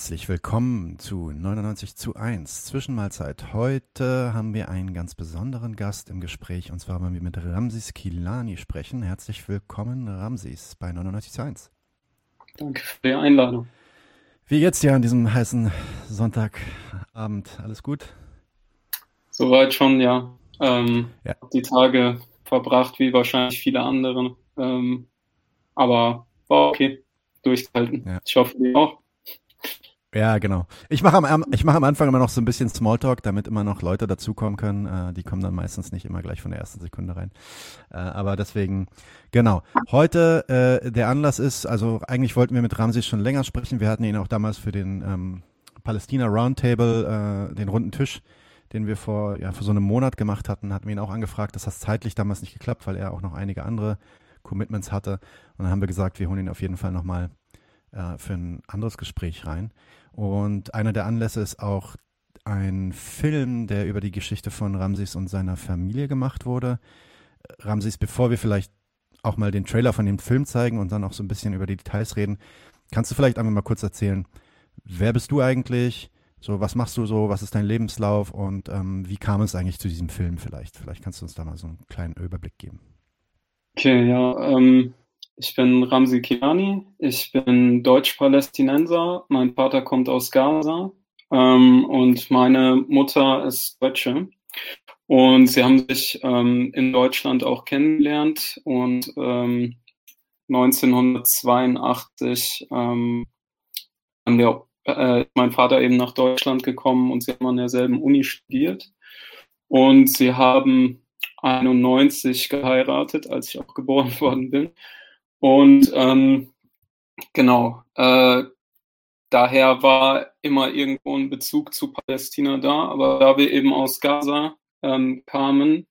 Herzlich willkommen zu 99 zu 1 Zwischenmahlzeit. Heute haben wir einen ganz besonderen Gast im Gespräch und zwar wollen wir mit Ramsis Kilani sprechen. Herzlich willkommen, Ramsis, bei 99 zu 1. Danke für die Einladung. Wie geht's dir an diesem heißen Sonntagabend? Alles gut? Soweit schon, ja. Ähm, ja. Die Tage verbracht wie wahrscheinlich viele andere. Ähm, aber war okay. Durchgehalten. Ja. Ich hoffe, ihr auch. Ja, genau. Ich mache am, ich mache am Anfang immer noch so ein bisschen Smalltalk, damit immer noch Leute dazukommen können. Äh, die kommen dann meistens nicht immer gleich von der ersten Sekunde rein. Äh, aber deswegen, genau. Heute, äh, der Anlass ist, also eigentlich wollten wir mit Ramses schon länger sprechen. Wir hatten ihn auch damals für den ähm, Palästina Roundtable, äh, den runden Tisch, den wir vor, ja, vor so einem Monat gemacht hatten, hatten wir ihn auch angefragt. Das hat zeitlich damals nicht geklappt, weil er auch noch einige andere Commitments hatte. Und dann haben wir gesagt, wir holen ihn auf jeden Fall nochmal äh, für ein anderes Gespräch rein. Und einer der Anlässe ist auch ein Film, der über die Geschichte von Ramses und seiner Familie gemacht wurde. Ramses, bevor wir vielleicht auch mal den Trailer von dem Film zeigen und dann auch so ein bisschen über die Details reden, kannst du vielleicht einfach mal kurz erzählen, wer bist du eigentlich? So, was machst du so? Was ist dein Lebenslauf? Und ähm, wie kam es eigentlich zu diesem Film vielleicht? Vielleicht kannst du uns da mal so einen kleinen Überblick geben. Okay, ja. Ähm, ich bin Ramsi Kiani, ich bin Deutsch-Palästinenser, mein Vater kommt aus Gaza ähm, und meine Mutter ist Deutsche. Und sie haben sich ähm, in Deutschland auch kennengelernt und ähm, 1982 ähm, äh, mein Vater eben nach Deutschland gekommen und sie haben an derselben Uni studiert. Und sie haben 91 geheiratet, als ich auch geboren worden bin. Und ähm, genau, äh, daher war immer irgendwo ein Bezug zu Palästina da, aber da wir eben aus Gaza ähm, kamen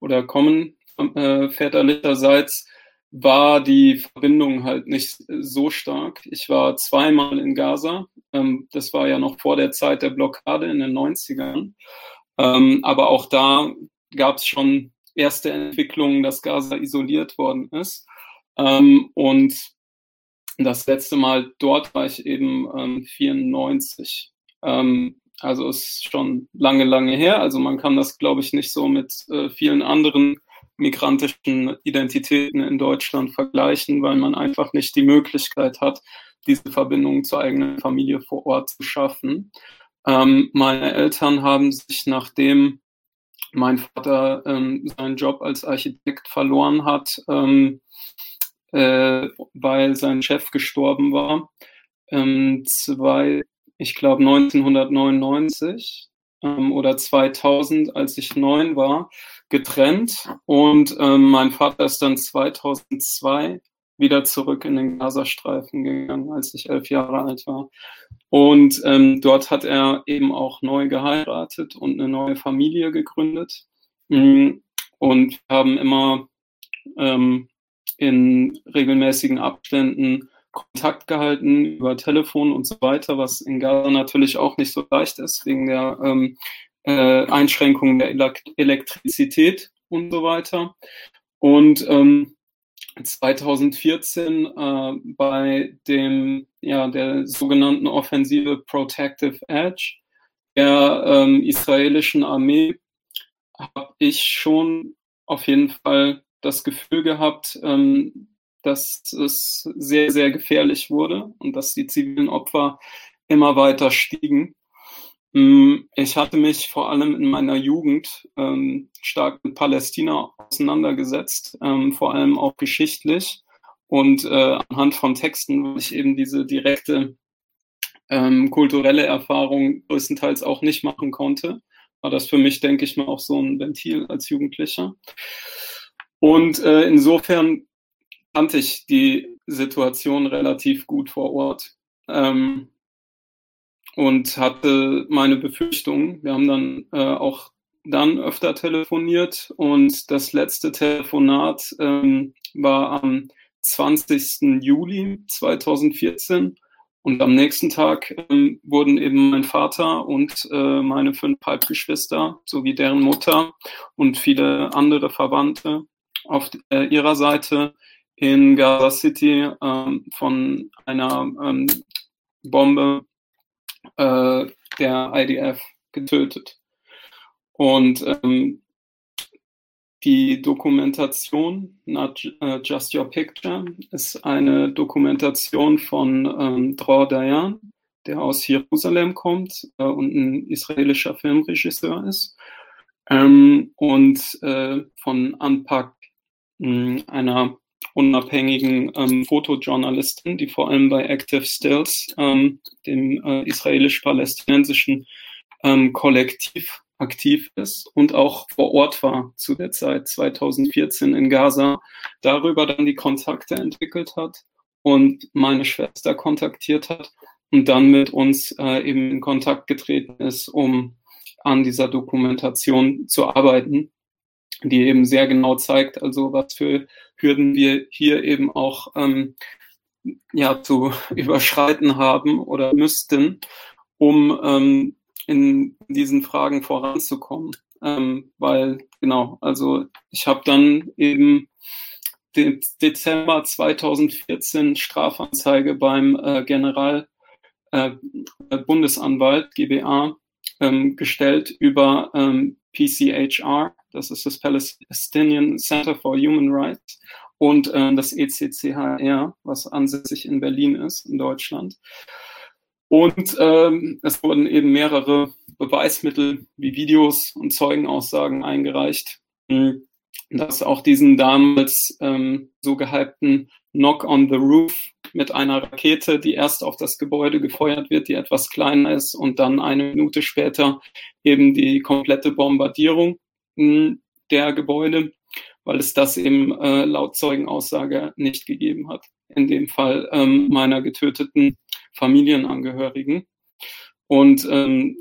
oder kommen, äh, väterlicherseits, war die Verbindung halt nicht so stark. Ich war zweimal in Gaza. Ähm, das war ja noch vor der Zeit der Blockade in den 90ern. Ähm, aber auch da gab es schon erste Entwicklungen, dass Gaza isoliert worden ist. Ähm, und das letzte Mal dort war ich eben ähm, 94. Ähm, also ist schon lange, lange her. Also man kann das, glaube ich, nicht so mit äh, vielen anderen migrantischen Identitäten in Deutschland vergleichen, weil man einfach nicht die Möglichkeit hat, diese Verbindung zur eigenen Familie vor Ort zu schaffen. Ähm, meine Eltern haben sich, nachdem mein Vater ähm, seinen Job als Architekt verloren hat, ähm, äh, weil sein Chef gestorben war. Ähm, zwei, ich glaube 1999 ähm, oder 2000, als ich neun war, getrennt und ähm, mein Vater ist dann 2002 wieder zurück in den Gazastreifen gegangen, als ich elf Jahre alt war. Und ähm, dort hat er eben auch neu geheiratet und eine neue Familie gegründet. Mm, und haben immer ähm, in regelmäßigen Abständen Kontakt gehalten über Telefon und so weiter, was in Gaza natürlich auch nicht so leicht ist, wegen der ähm, äh, Einschränkung der Elektrizität und so weiter. Und ähm, 2014 äh, bei dem ja der sogenannten Offensive Protective Edge der ähm, israelischen Armee habe ich schon auf jeden Fall das Gefühl gehabt, ähm, dass es sehr, sehr gefährlich wurde und dass die zivilen Opfer immer weiter stiegen. Mm, ich hatte mich vor allem in meiner Jugend ähm, stark mit Palästina auseinandergesetzt, ähm, vor allem auch geschichtlich und äh, anhand von Texten, weil ich eben diese direkte ähm, kulturelle Erfahrung größtenteils auch nicht machen konnte, war das für mich, denke ich mal, auch so ein Ventil als Jugendlicher. Und äh, insofern kannte ich die Situation relativ gut vor Ort ähm, und hatte meine Befürchtungen. Wir haben dann äh, auch dann öfter telefoniert und das letzte Telefonat ähm, war am 20. Juli 2014 und am nächsten Tag ähm, wurden eben mein Vater und äh, meine fünf Halbgeschwister sowie deren Mutter und viele andere Verwandte auf äh, ihrer Seite in Gaza City ähm, von einer ähm, Bombe äh, der IDF getötet. Und ähm, die Dokumentation Not uh, Just Your Picture ist eine Dokumentation von ähm, Dror Dayan, der aus Jerusalem kommt äh, und ein israelischer Filmregisseur ist. Ähm, und äh, von Anpak, mh, einer unabhängigen ähm, Fotojournalistin, die vor allem bei Active Stills, ähm, dem äh, israelisch-palästinensischen ähm, Kollektiv aktiv ist und auch vor Ort war zu der Zeit 2014 in Gaza, darüber dann die Kontakte entwickelt hat und meine Schwester kontaktiert hat und dann mit uns äh, eben in Kontakt getreten ist, um an dieser Dokumentation zu arbeiten, die eben sehr genau zeigt, also was für Hürden wir hier eben auch ähm, ja zu überschreiten haben oder müssten, um ähm, in diesen Fragen voranzukommen. Ähm, weil, genau, also ich habe dann eben den Dezember 2014 Strafanzeige beim äh, General äh, GBA ähm, gestellt über ähm, PCHR, das ist das Palestinian Center for Human Rights und äh, das ECCHR, was ansässig in Berlin ist, in Deutschland. Und ähm, es wurden eben mehrere Beweismittel wie Videos und Zeugenaussagen eingereicht, hm, dass auch diesen damals ähm, so gehypten Knock on the Roof mit einer Rakete, die erst auf das Gebäude gefeuert wird, die etwas kleiner ist und dann eine Minute später eben die komplette Bombardierung hm, der Gebäude, weil es das eben äh, laut Zeugenaussage nicht gegeben hat. In dem Fall ähm, meiner getöteten Familienangehörigen und ähm,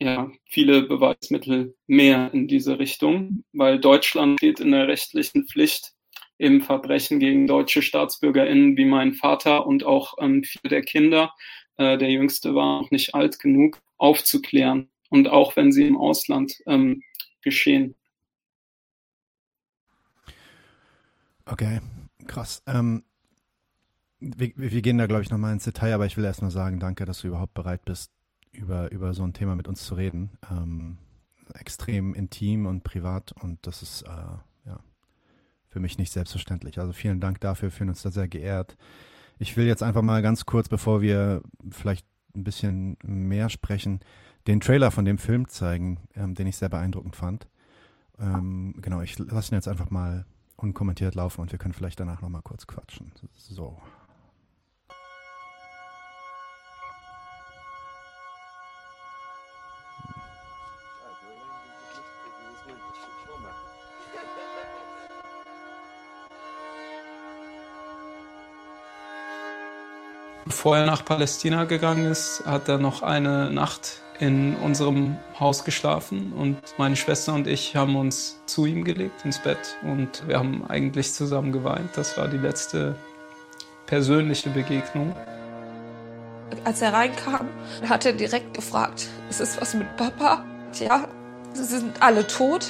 ja, viele Beweismittel mehr in diese Richtung, weil Deutschland steht in der rechtlichen Pflicht, eben Verbrechen gegen deutsche StaatsbürgerInnen wie mein Vater und auch ähm, viele der Kinder, äh, der jüngste war noch nicht alt genug, aufzuklären und auch wenn sie im Ausland ähm, geschehen. Okay, krass. Ähm, wir, wir gehen da, glaube ich, nochmal ins Detail, aber ich will erstmal sagen, danke, dass du überhaupt bereit bist, über, über so ein Thema mit uns zu reden. Ähm, extrem intim und privat und das ist äh, für mich nicht selbstverständlich. Also vielen Dank dafür, fühlen uns da sehr geehrt. Ich will jetzt einfach mal ganz kurz, bevor wir vielleicht ein bisschen mehr sprechen, den Trailer von dem Film zeigen, ähm, den ich sehr beeindruckend fand. Ähm, genau, ich lasse ihn jetzt einfach mal unkommentiert laufen und wir können vielleicht danach nochmal kurz quatschen. So. Bevor er nach Palästina gegangen ist, hat er noch eine Nacht in unserem Haus geschlafen und meine Schwester und ich haben uns zu ihm gelegt ins Bett und wir haben eigentlich zusammen geweint. Das war die letzte persönliche Begegnung. Als er reinkam, hat er direkt gefragt, ist es was mit Papa? Tja, sie sind alle tot.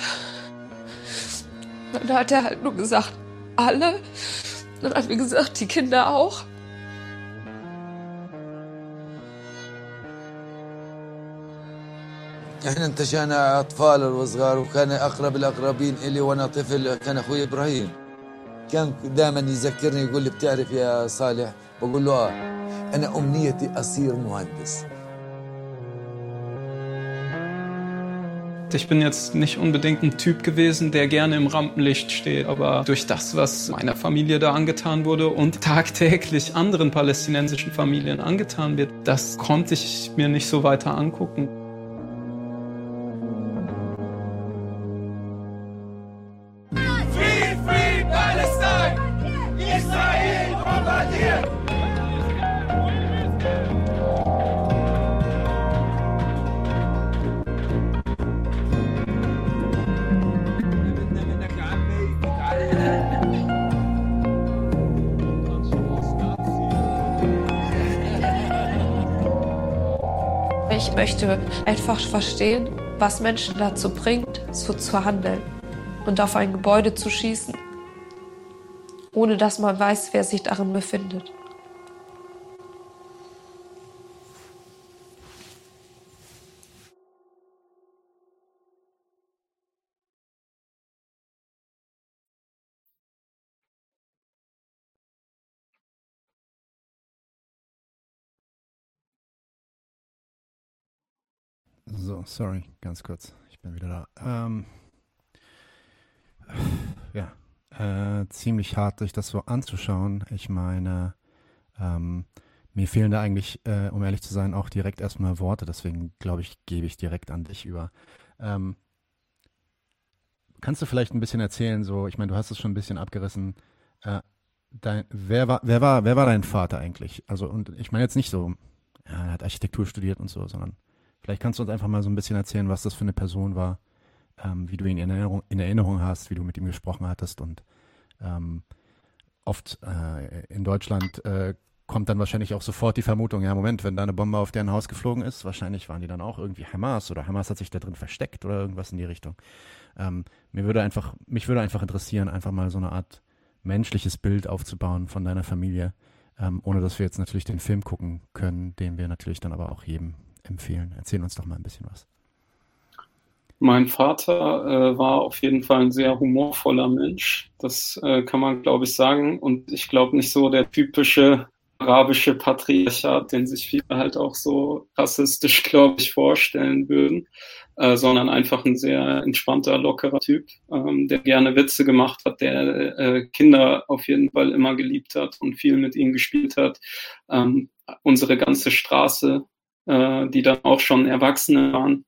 Dann hat er halt nur gesagt, alle. Dann hat er gesagt, die Kinder auch. احنا انتشأنا اطفال وصغار وكان اقرب الاقربين الي وانا طفل كان اخوي ابراهيم كان دائما يذكرني يقول لي بتعرف يا صالح بقول له اه انا امنيتي اصير مهندس Ich bin jetzt nicht unbedingt ein Typ gewesen, der gerne im Rampenlicht steht, aber durch das, was meiner Familie da angetan wurde und tagtäglich anderen palästinensischen Familien angetan wird, das konnte ich mir nicht so weiter angucken. Einfach verstehen, was Menschen dazu bringt, so zu handeln und auf ein Gebäude zu schießen, ohne dass man weiß, wer sich darin befindet. So, sorry, ganz kurz. Ich bin wieder da. Ähm, ja, äh, ziemlich hart, sich das so anzuschauen. Ich meine, ähm, mir fehlen da eigentlich, äh, um ehrlich zu sein, auch direkt erstmal Worte. Deswegen glaube ich, gebe ich direkt an dich über. Ähm, kannst du vielleicht ein bisschen erzählen, so, ich meine, du hast es schon ein bisschen abgerissen. Äh, dein, wer war, wer war, wer war dein Vater eigentlich? Also, und ich meine jetzt nicht so, er hat Architektur studiert und so, sondern vielleicht kannst du uns einfach mal so ein bisschen erzählen, was das für eine Person war, ähm, wie du ihn in Erinnerung, in Erinnerung hast, wie du mit ihm gesprochen hattest und ähm, oft äh, in Deutschland äh, kommt dann wahrscheinlich auch sofort die Vermutung, ja, Moment, wenn da eine Bombe auf deren Haus geflogen ist, wahrscheinlich waren die dann auch irgendwie Hamas oder Hamas hat sich da drin versteckt oder irgendwas in die Richtung. Ähm, mir würde einfach, mich würde einfach interessieren, einfach mal so eine Art menschliches Bild aufzubauen von deiner Familie, ähm, ohne dass wir jetzt natürlich den Film gucken können, den wir natürlich dann aber auch jedem empfehlen. Erzähl uns doch mal ein bisschen was. Mein Vater äh, war auf jeden Fall ein sehr humorvoller Mensch. Das äh, kann man, glaube ich, sagen. Und ich glaube nicht so der typische arabische Patriarchat, den sich viele halt auch so rassistisch, glaube ich, vorstellen würden, äh, sondern einfach ein sehr entspannter, lockerer Typ, ähm, der gerne Witze gemacht hat, der äh, Kinder auf jeden Fall immer geliebt hat und viel mit ihnen gespielt hat. Ähm, unsere ganze Straße, äh, die dann auch schon Erwachsene waren,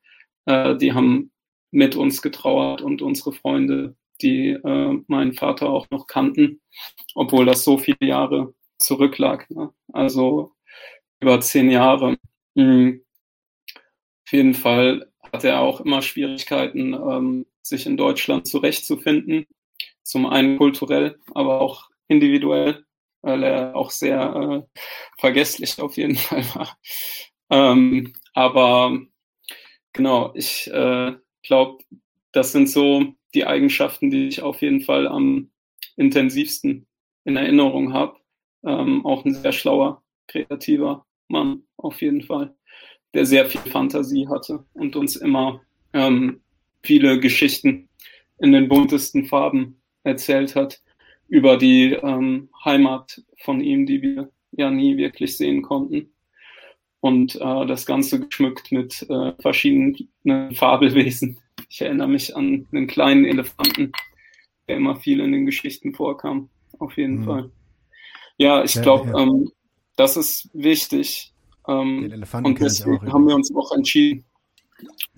äh, die haben mit uns getrauert und unsere Freunde, die äh, meinen Vater auch noch kannten, obwohl das so viele Jahre zurücklag. Ne? Also über zehn Jahre. Mhm. Auf jeden Fall hatte er auch immer Schwierigkeiten, ähm, sich in Deutschland zurechtzufinden. Zum einen kulturell, aber auch individuell, weil er auch sehr äh, vergesslich auf jeden Fall war. Ähm, aber genau, ich äh, glaube, das sind so die Eigenschaften, die ich auf jeden Fall am intensivsten in Erinnerung habe. Ähm, auch ein sehr schlauer, kreativer Mann, auf jeden Fall, der sehr viel Fantasie hatte und uns immer ähm, viele Geschichten in den buntesten Farben erzählt hat über die ähm, Heimat von ihm, die wir ja nie wirklich sehen konnten. Und äh, das Ganze geschmückt mit äh, verschiedenen Fabelwesen. Ich erinnere mich an einen kleinen Elefanten, der immer viel in den Geschichten vorkam. Auf jeden mhm. Fall. Ja, ich glaube, ja. ähm, das ist wichtig. Ähm, und deswegen haben wir uns auch entschieden,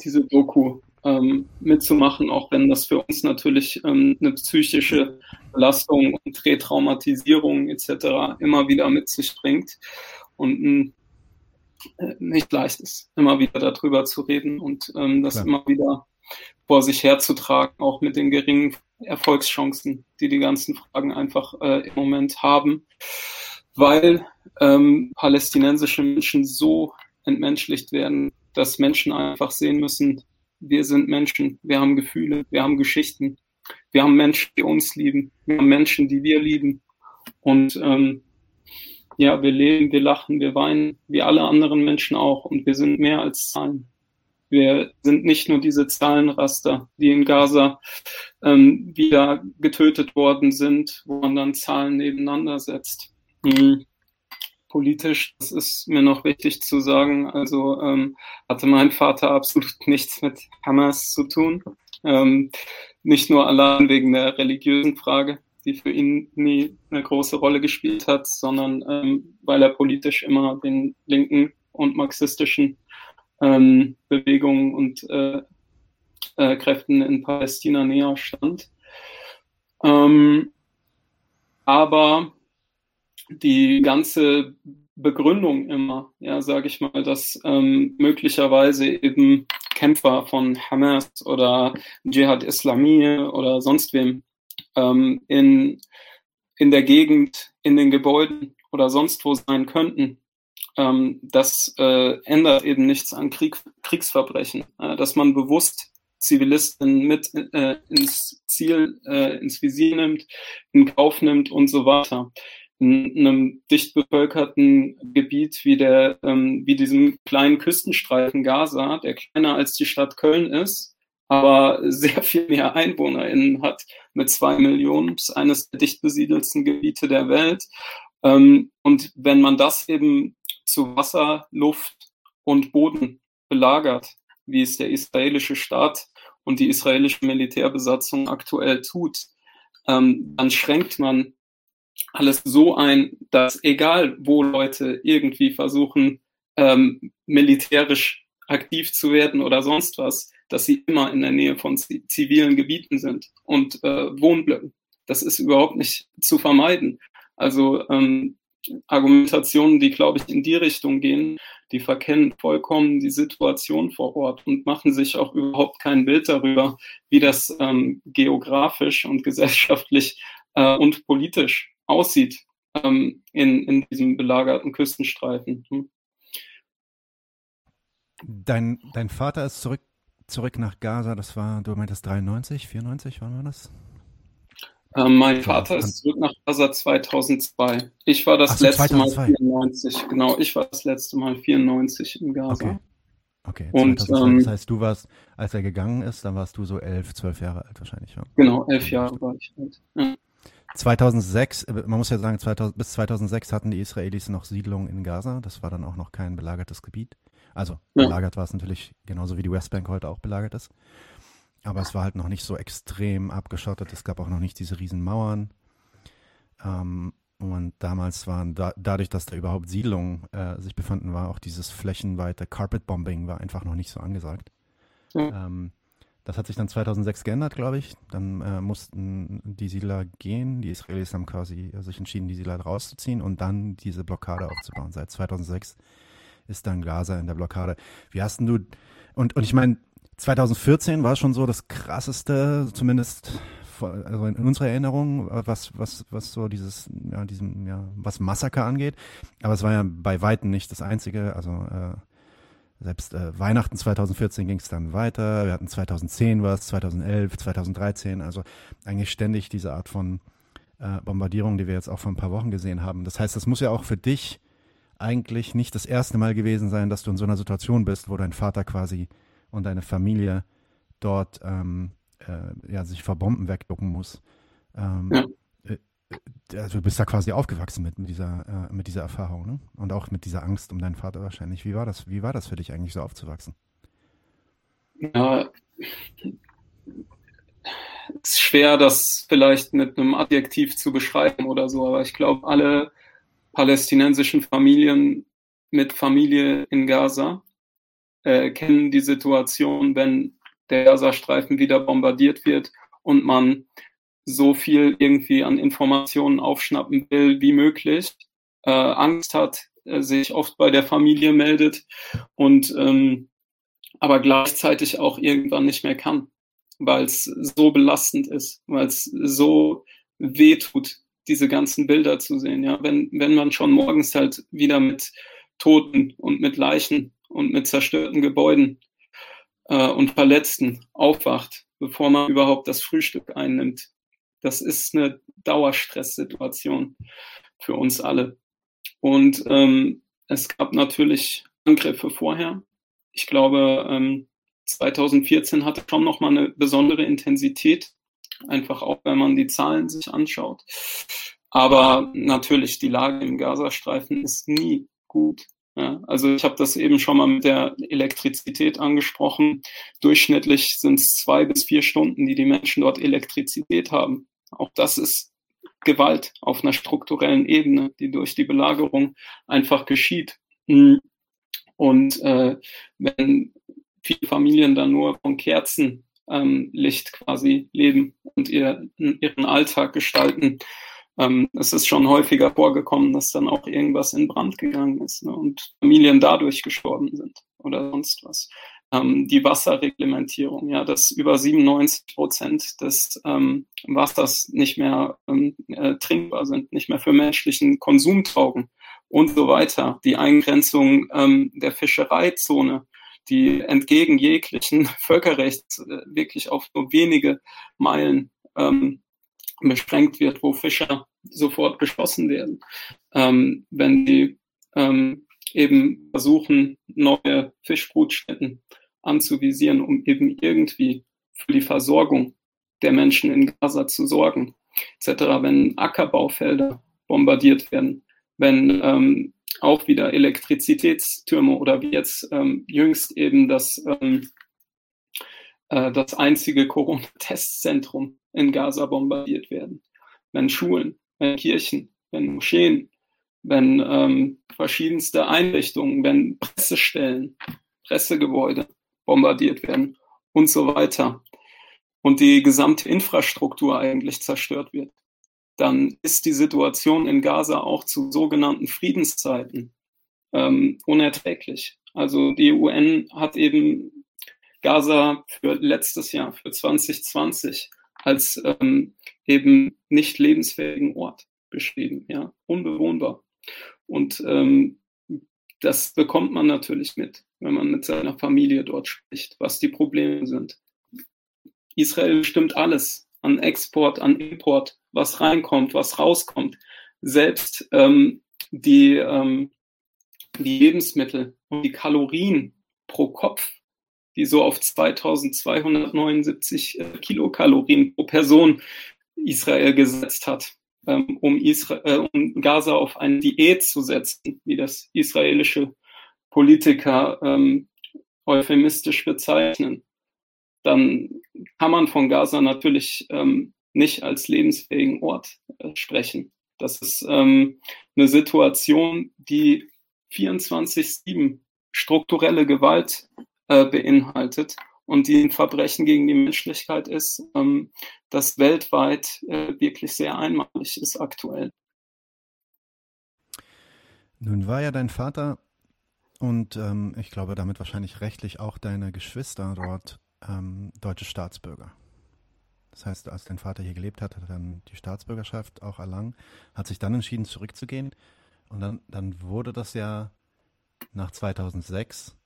diese Doku ähm, mitzumachen, auch wenn das für uns natürlich ähm, eine psychische Belastung und Retraumatisierung etc. immer wieder mit sich bringt und ein, nicht leicht ist, immer wieder darüber zu reden und ähm, das Klar. immer wieder vor sich herzutragen, auch mit den geringen Erfolgschancen, die die ganzen Fragen einfach äh, im Moment haben, weil ähm, palästinensische Menschen so entmenschlicht werden, dass Menschen einfach sehen müssen, wir sind Menschen, wir haben Gefühle, wir haben Geschichten, wir haben Menschen, die uns lieben, wir haben Menschen, die wir lieben. Und ähm, ja, wir leben, wir lachen, wir weinen, wie alle anderen Menschen auch. Und wir sind mehr als Zahlen. Wir sind nicht nur diese Zahlenraster, die in Gaza ähm, wieder getötet worden sind, wo man dann Zahlen nebeneinander setzt. Hm. Politisch, das ist mir noch wichtig zu sagen, also ähm, hatte mein Vater absolut nichts mit Hamas zu tun. Ähm, nicht nur allein wegen der religiösen Frage, die für ihn nie eine große Rolle gespielt hat, sondern ähm, weil er politisch immer den linken und marxistischen ähm, Bewegungen und äh, äh, Kräften in Palästina näher stand. Ähm, aber die ganze Begründung immer, ja, sage ich mal, dass ähm, möglicherweise eben Kämpfer von Hamas oder Dschihad Islami oder sonst wem ähm, in, in der Gegend, in den Gebäuden oder sonst wo sein könnten, ähm, das äh, ändert eben nichts an Krieg, Kriegsverbrechen, äh, dass man bewusst Zivilisten mit äh, ins Ziel, äh, ins Visier nimmt, in Kauf nimmt und so weiter. In einem dicht bevölkerten Gebiet wie der, ähm, wie diesem kleinen Küstenstreifen Gaza, der kleiner als die Stadt Köln ist, aber sehr viel mehr EinwohnerInnen hat mit zwei Millionen, eines der dicht besiedelsten Gebiete der Welt. Ähm, und wenn man das eben zu Wasser, Luft und Boden belagert, wie es der israelische Staat und die israelische Militärbesatzung aktuell tut, ähm, dann schränkt man alles so ein, dass egal wo Leute irgendwie versuchen, ähm, militärisch aktiv zu werden oder sonst was, dass sie immer in der Nähe von zivilen Gebieten sind und äh, Wohnblöcken. Das ist überhaupt nicht zu vermeiden. Also ähm, Argumentationen, die, glaube ich, in die Richtung gehen, die verkennen vollkommen die Situation vor Ort und machen sich auch überhaupt kein Bild darüber, wie das ähm, geografisch und gesellschaftlich äh, und politisch aussieht ähm, in, in diesem belagerten Küstenstreifen. Hm. Dein, dein Vater ist zurück, zurück nach Gaza, das war, du meintest 93, 94, wann war das? Ähm, mein Vater ist zurück nach Gaza 2002. Ich war das so, letzte 2002. Mal 94. Genau, ich war das letzte Mal 94 in Gaza. Okay. Okay, und, 2002, ähm, das heißt, du warst, als er gegangen ist, dann warst du so elf, zwölf Jahre alt wahrscheinlich. Ja? Genau, elf Jahre war ich alt. Ja. 2006, äh, man muss ja sagen, 2000, bis 2006 hatten die Israelis noch Siedlungen in Gaza. Das war dann auch noch kein belagertes Gebiet. Also ja. belagert war es natürlich genauso wie die Westbank heute auch belagert ist. Aber es war halt noch nicht so extrem abgeschottet. Es gab auch noch nicht diese riesen Mauern. Ähm, und damals waren da, dadurch, dass da überhaupt Siedlungen äh, sich befanden, war auch dieses flächenweite Carpetbombing war einfach noch nicht so angesagt. Ja. Ähm, das hat sich dann 2006 geändert, glaube ich. Dann äh, mussten die Siedler gehen. Die Israelis haben quasi äh, sich entschieden, die Siedler rauszuziehen und dann diese Blockade aufzubauen. Seit 2006 ist dann Gaza in der Blockade. Wie hast du und und ich meine, 2014 war schon so das krasseste, zumindest also in unserer Erinnerung, was, was, was so dieses, ja, diesem, ja, was Massaker angeht. Aber es war ja bei Weitem nicht das einzige. Also äh, selbst äh, Weihnachten 2014 ging es dann weiter. Wir hatten 2010 was, 2011, 2013. Also eigentlich ständig diese Art von äh, Bombardierung, die wir jetzt auch vor ein paar Wochen gesehen haben. Das heißt, das muss ja auch für dich eigentlich nicht das erste Mal gewesen sein, dass du in so einer Situation bist, wo dein Vater quasi und deine Familie dort ähm, äh, ja, sich vor Bomben wegducken muss. Ähm, ja. äh, also du bist da quasi aufgewachsen mit, mit, dieser, äh, mit dieser Erfahrung ne? und auch mit dieser Angst um deinen Vater wahrscheinlich. Wie war das, wie war das für dich eigentlich so aufzuwachsen? Ja, es ist schwer, das vielleicht mit einem Adjektiv zu beschreiben oder so, aber ich glaube, alle palästinensischen Familien mit Familie in Gaza äh, kennen die Situation, wenn der Gazastreifen wieder bombardiert wird und man so viel irgendwie an Informationen aufschnappen will wie möglich, äh, Angst hat, äh, sich oft bei der Familie meldet und ähm, aber gleichzeitig auch irgendwann nicht mehr kann, weil es so belastend ist, weil es so weh tut, diese ganzen Bilder zu sehen. Ja, wenn, wenn man schon morgens halt wieder mit Toten und mit Leichen und mit zerstörten Gebäuden äh, und Verletzten aufwacht, bevor man überhaupt das Frühstück einnimmt. Das ist eine Dauerstresssituation für uns alle. Und ähm, es gab natürlich Angriffe vorher. Ich glaube, ähm, 2014 hatte schon noch mal eine besondere Intensität, einfach auch, wenn man die Zahlen sich anschaut. Aber natürlich, die Lage im Gazastreifen ist nie gut. Ja, also ich habe das eben schon mal mit der Elektrizität angesprochen. Durchschnittlich sind es zwei bis vier Stunden, die die Menschen dort Elektrizität haben. Auch das ist Gewalt auf einer strukturellen Ebene, die durch die Belagerung einfach geschieht. Und äh, wenn viele Familien dann nur von Kerzenlicht ähm, quasi leben und ihr, ihren Alltag gestalten, ähm, es ist schon häufiger vorgekommen, dass dann auch irgendwas in Brand gegangen ist ne, und Familien dadurch gestorben sind oder sonst was. Ähm, die Wasserreglementierung, ja, dass über 97 Prozent des ähm, Wassers nicht mehr ähm, äh, trinkbar sind, nicht mehr für menschlichen Konsum taugen und so weiter. Die Eingrenzung ähm, der Fischereizone, die entgegen jeglichen Völkerrechts äh, wirklich auf nur wenige Meilen ähm, beschränkt wird, wo Fischer sofort geschossen werden, ähm, wenn die ähm, eben versuchen, neue Fischbrutstätten anzuvisieren, um eben irgendwie für die Versorgung der Menschen in Gaza zu sorgen, etc. Wenn Ackerbaufelder bombardiert werden, wenn ähm, auch wieder Elektrizitätstürme oder wie jetzt ähm, jüngst eben das, ähm, äh, das einzige Corona-Testzentrum in Gaza bombardiert werden. Wenn Schulen, wenn Kirchen, wenn Moscheen, wenn ähm, verschiedenste Einrichtungen, wenn Pressestellen, Pressegebäude bombardiert werden und so weiter und die gesamte Infrastruktur eigentlich zerstört wird, dann ist die Situation in Gaza auch zu sogenannten Friedenszeiten ähm, unerträglich. Also die UN hat eben Gaza für letztes Jahr, für 2020, als ähm, eben nicht lebensfähigen Ort beschrieben, ja, unbewohnbar. Und ähm, das bekommt man natürlich mit, wenn man mit seiner Familie dort spricht, was die Probleme sind. Israel bestimmt alles an Export, an Import, was reinkommt, was rauskommt. Selbst ähm, die, ähm, die Lebensmittel und die Kalorien pro Kopf, die so auf 2279 äh, Kilokalorien pro Person Israel gesetzt hat, ähm, um, Isra äh, um Gaza auf eine Diät zu setzen, wie das israelische Politiker ähm, euphemistisch bezeichnen, dann kann man von Gaza natürlich ähm, nicht als lebensfähigen Ort äh, sprechen. Das ist ähm, eine Situation, die 24-7 strukturelle Gewalt äh, beinhaltet und die ein Verbrechen gegen die Menschlichkeit ist, ähm, das weltweit äh, wirklich sehr einmalig ist aktuell. Nun war ja dein Vater und ähm, ich glaube damit wahrscheinlich rechtlich auch deine Geschwister dort ähm, deutsche Staatsbürger. Das heißt, als dein Vater hier gelebt hat, hat er dann die Staatsbürgerschaft auch erlangt, hat sich dann entschieden, zurückzugehen. Und dann, dann wurde das ja nach 2006,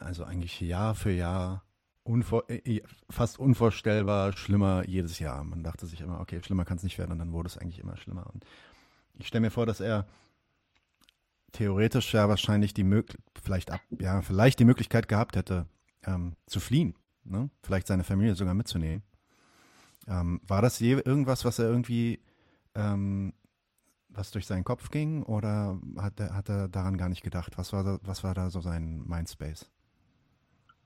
also eigentlich Jahr für Jahr, unvor, äh, fast unvorstellbar schlimmer jedes Jahr. Man dachte sich immer, okay, schlimmer kann es nicht werden. Und dann wurde es eigentlich immer schlimmer. Und ich stelle mir vor, dass er theoretisch ja wahrscheinlich die vielleicht ja, vielleicht die Möglichkeit gehabt hätte, ähm, zu fliehen, ne? vielleicht seine Familie sogar mitzunehmen. Ähm, war das je irgendwas, was er irgendwie, ähm, was durch seinen Kopf ging oder hat er, hat er daran gar nicht gedacht? Was war, da, was war da so sein Mindspace?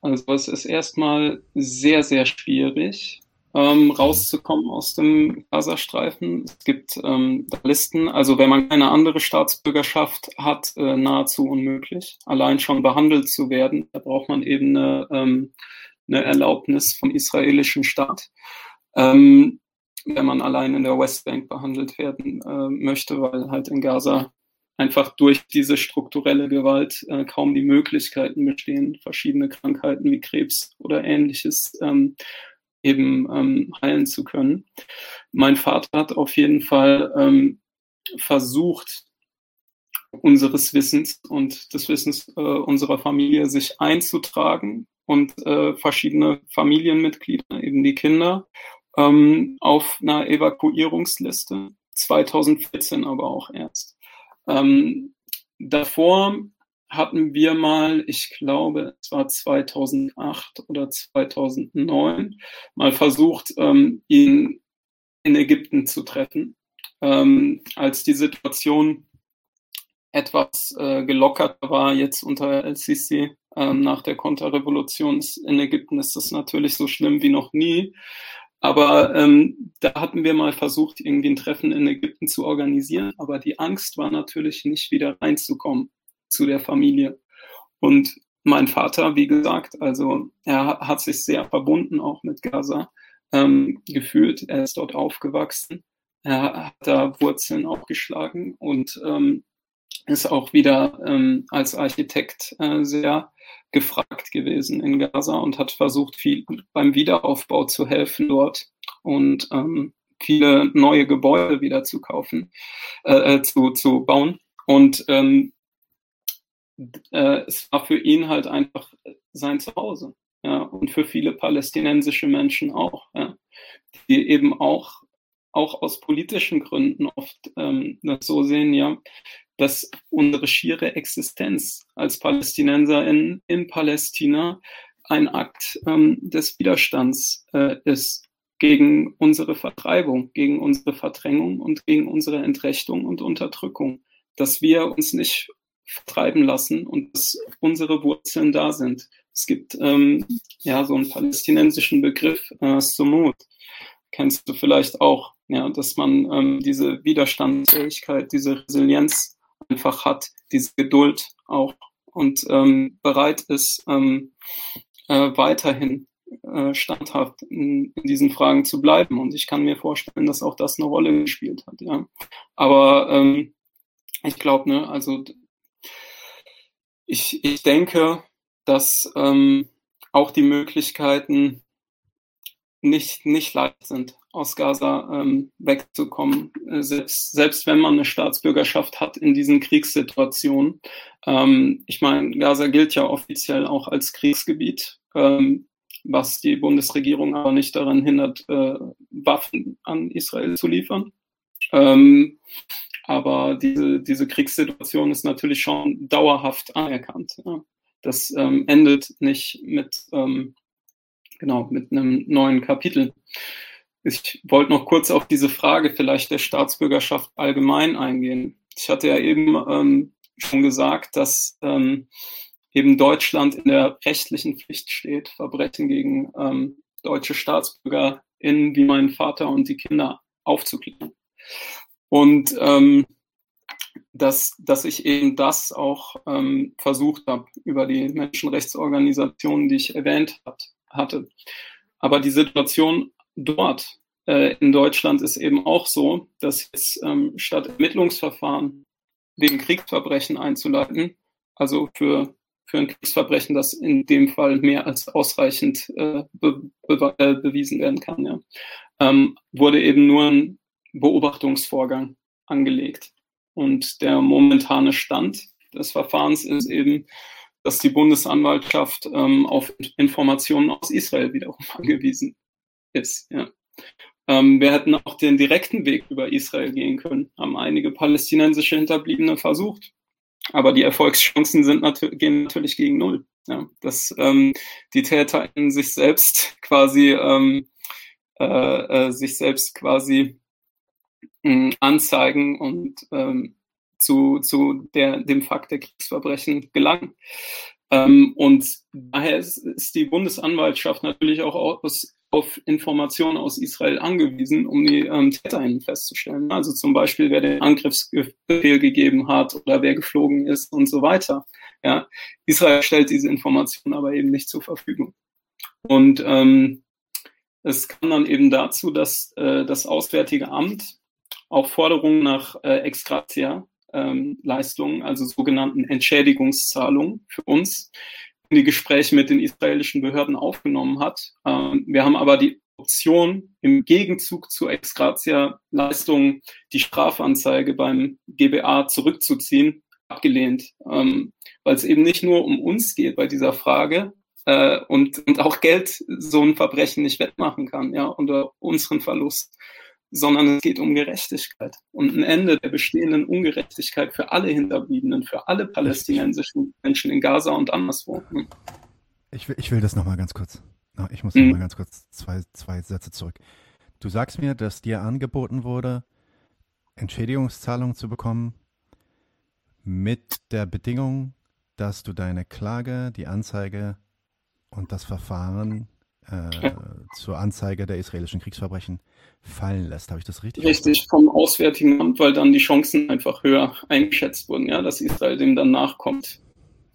Also es ist erstmal sehr, sehr schwierig, ähm, rauszukommen aus dem Gazastreifen. Es gibt ähm, Listen, also wenn man keine andere Staatsbürgerschaft hat, äh, nahezu unmöglich. Allein schon behandelt zu werden, da braucht man eben eine, ähm, eine Erlaubnis vom israelischen Staat. Ähm, wenn man allein in der Westbank behandelt werden äh, möchte, weil halt in Gaza einfach durch diese strukturelle Gewalt äh, kaum die Möglichkeiten bestehen, verschiedene Krankheiten wie Krebs oder ähnliches ähm, eben ähm, heilen zu können. Mein Vater hat auf jeden Fall ähm, versucht, unseres Wissens und des Wissens äh, unserer Familie sich einzutragen und äh, verschiedene Familienmitglieder, eben die Kinder, ähm, auf einer Evakuierungsliste, 2014 aber auch erst. Ähm, davor hatten wir mal, ich glaube, es war 2008 oder 2009, mal versucht, ähm, ihn in Ägypten zu treffen, ähm, als die Situation etwas äh, gelockerter war jetzt unter El-Sisi ähm, nach der Konterrevolution in Ägypten ist das natürlich so schlimm wie noch nie. Aber ähm, da hatten wir mal versucht, irgendwie ein Treffen in Ägypten zu organisieren. Aber die Angst war natürlich nicht wieder reinzukommen zu der Familie. Und mein Vater, wie gesagt, also er hat sich sehr verbunden auch mit Gaza ähm, gefühlt. Er ist dort aufgewachsen. Er hat da Wurzeln aufgeschlagen und ähm, ist auch wieder ähm, als Architekt äh, sehr gefragt gewesen in Gaza und hat versucht, viel beim Wiederaufbau zu helfen dort und ähm, viele neue Gebäude wieder zu kaufen, äh, äh zu, zu bauen. Und ähm, äh, es war für ihn halt einfach sein Zuhause. Ja, und für viele palästinensische Menschen auch, ja, die eben auch, auch aus politischen Gründen oft ähm, das so sehen, ja, dass unsere schiere Existenz als Palästinenser in, in Palästina ein Akt ähm, des Widerstands äh, ist gegen unsere Vertreibung, gegen unsere Verdrängung und gegen unsere Entrechtung und Unterdrückung dass wir uns nicht vertreiben lassen und dass unsere Wurzeln da sind. Es gibt ähm, ja so einen palästinensischen Begriff, äh, Sumut, kennst du vielleicht auch, ja, dass man ähm, diese Widerstandsfähigkeit, diese Resilienz einfach hat, diese Geduld auch und ähm, bereit ist, ähm, äh, weiterhin äh, standhaft in, in, diesen Fragen zu bleiben. Und ich kann mir vorstellen, dass auch das eine Rolle gespielt hat. Ja. Aber ähm, ich glaube, ne, also ich, ich denke, dass ähm, auch die Möglichkeiten nicht, nicht leicht sind, aus Gaza ähm, wegzukommen, äh, selbst, selbst wenn man eine Staatsbürgerschaft hat in diesen Kriegssituationen. Ähm, ich meine, Gaza gilt ja offiziell auch als Kriegsgebiet, ähm, was die Bundesregierung aber nicht daran hindert, äh, Waffen an Israel zu liefern. Ähm, aber diese, diese Kriegssituation ist natürlich schon dauerhaft anerkannt. Ja. Das ähm, endet nicht mit, ähm, genau, mit einem neuen Kapitel. Ich wollte noch kurz auf diese Frage vielleicht der Staatsbürgerschaft allgemein eingehen. Ich hatte ja eben ähm, schon gesagt, dass ähm, eben Deutschland in der rechtlichen Pflicht steht, Verbrechen gegen ähm, deutsche StaatsbürgerInnen wie mein Vater und die Kinder aufzuklären. Und ähm, dass, dass ich eben das auch ähm, versucht habe über die Menschenrechtsorganisationen, die ich erwähnt hat, hatte. Aber die Situation dort äh, in Deutschland ist eben auch so, dass jetzt ähm, statt Ermittlungsverfahren wegen Kriegsverbrechen einzuleiten, also für, für ein Kriegsverbrechen, das in dem Fall mehr als ausreichend äh, be, be, äh, bewiesen werden kann, ja, ähm, wurde eben nur ein Beobachtungsvorgang angelegt. Und der momentane Stand des Verfahrens ist eben, dass die Bundesanwaltschaft ähm, auf Informationen aus Israel wiederum angewiesen ist. Ja. Ähm, wir hätten auch den direkten Weg über Israel gehen können, haben einige palästinensische Hinterbliebene versucht. Aber die Erfolgschancen sind nat gehen natürlich gegen Null. Ja, dass ähm, die Täter in sich selbst quasi ähm, äh, äh, sich selbst quasi äh, anzeigen und ähm, zu, zu der, dem Fakt der Kriegsverbrechen gelangen. Ähm, und daher ist, ist die Bundesanwaltschaft natürlich auch aus auf Informationen aus Israel angewiesen, um die ähm, TäterInnen festzustellen. Also zum Beispiel, wer den Angriffsbefehl gegeben hat oder wer geflogen ist und so weiter. Ja, Israel stellt diese Informationen aber eben nicht zur Verfügung. Und ähm, es kam dann eben dazu, dass äh, das Auswärtige Amt auch Forderungen nach äh, Exgratia ähm, Leistungen, also sogenannten Entschädigungszahlungen für uns die Gespräche mit den israelischen Behörden aufgenommen hat. Ähm, wir haben aber die Option, im Gegenzug zu Ex Gratia Leistungen die Strafanzeige beim GBA zurückzuziehen, abgelehnt, ähm, weil es eben nicht nur um uns geht bei dieser Frage äh, und, und auch Geld so ein Verbrechen nicht wettmachen kann, ja, unter unseren Verlust, sondern es geht um Gerechtigkeit und ein Ende der bestehenden Ungerechtigkeit für alle Hinterbliebenen, für alle palästinensischen Menschen in Gaza und anderswo. Ich will, ich will das nochmal ganz kurz. Ich muss nochmal mhm. ganz kurz zwei, zwei Sätze zurück. Du sagst mir, dass dir angeboten wurde, Entschädigungszahlungen zu bekommen mit der Bedingung, dass du deine Klage, die Anzeige und das Verfahren äh, zur Anzeige der israelischen Kriegsverbrechen fallen lässt. Habe ich das richtig? Richtig, vom Auswärtigen Amt, weil dann die Chancen einfach höher eingeschätzt wurden, ja, dass Israel dem dann nachkommt.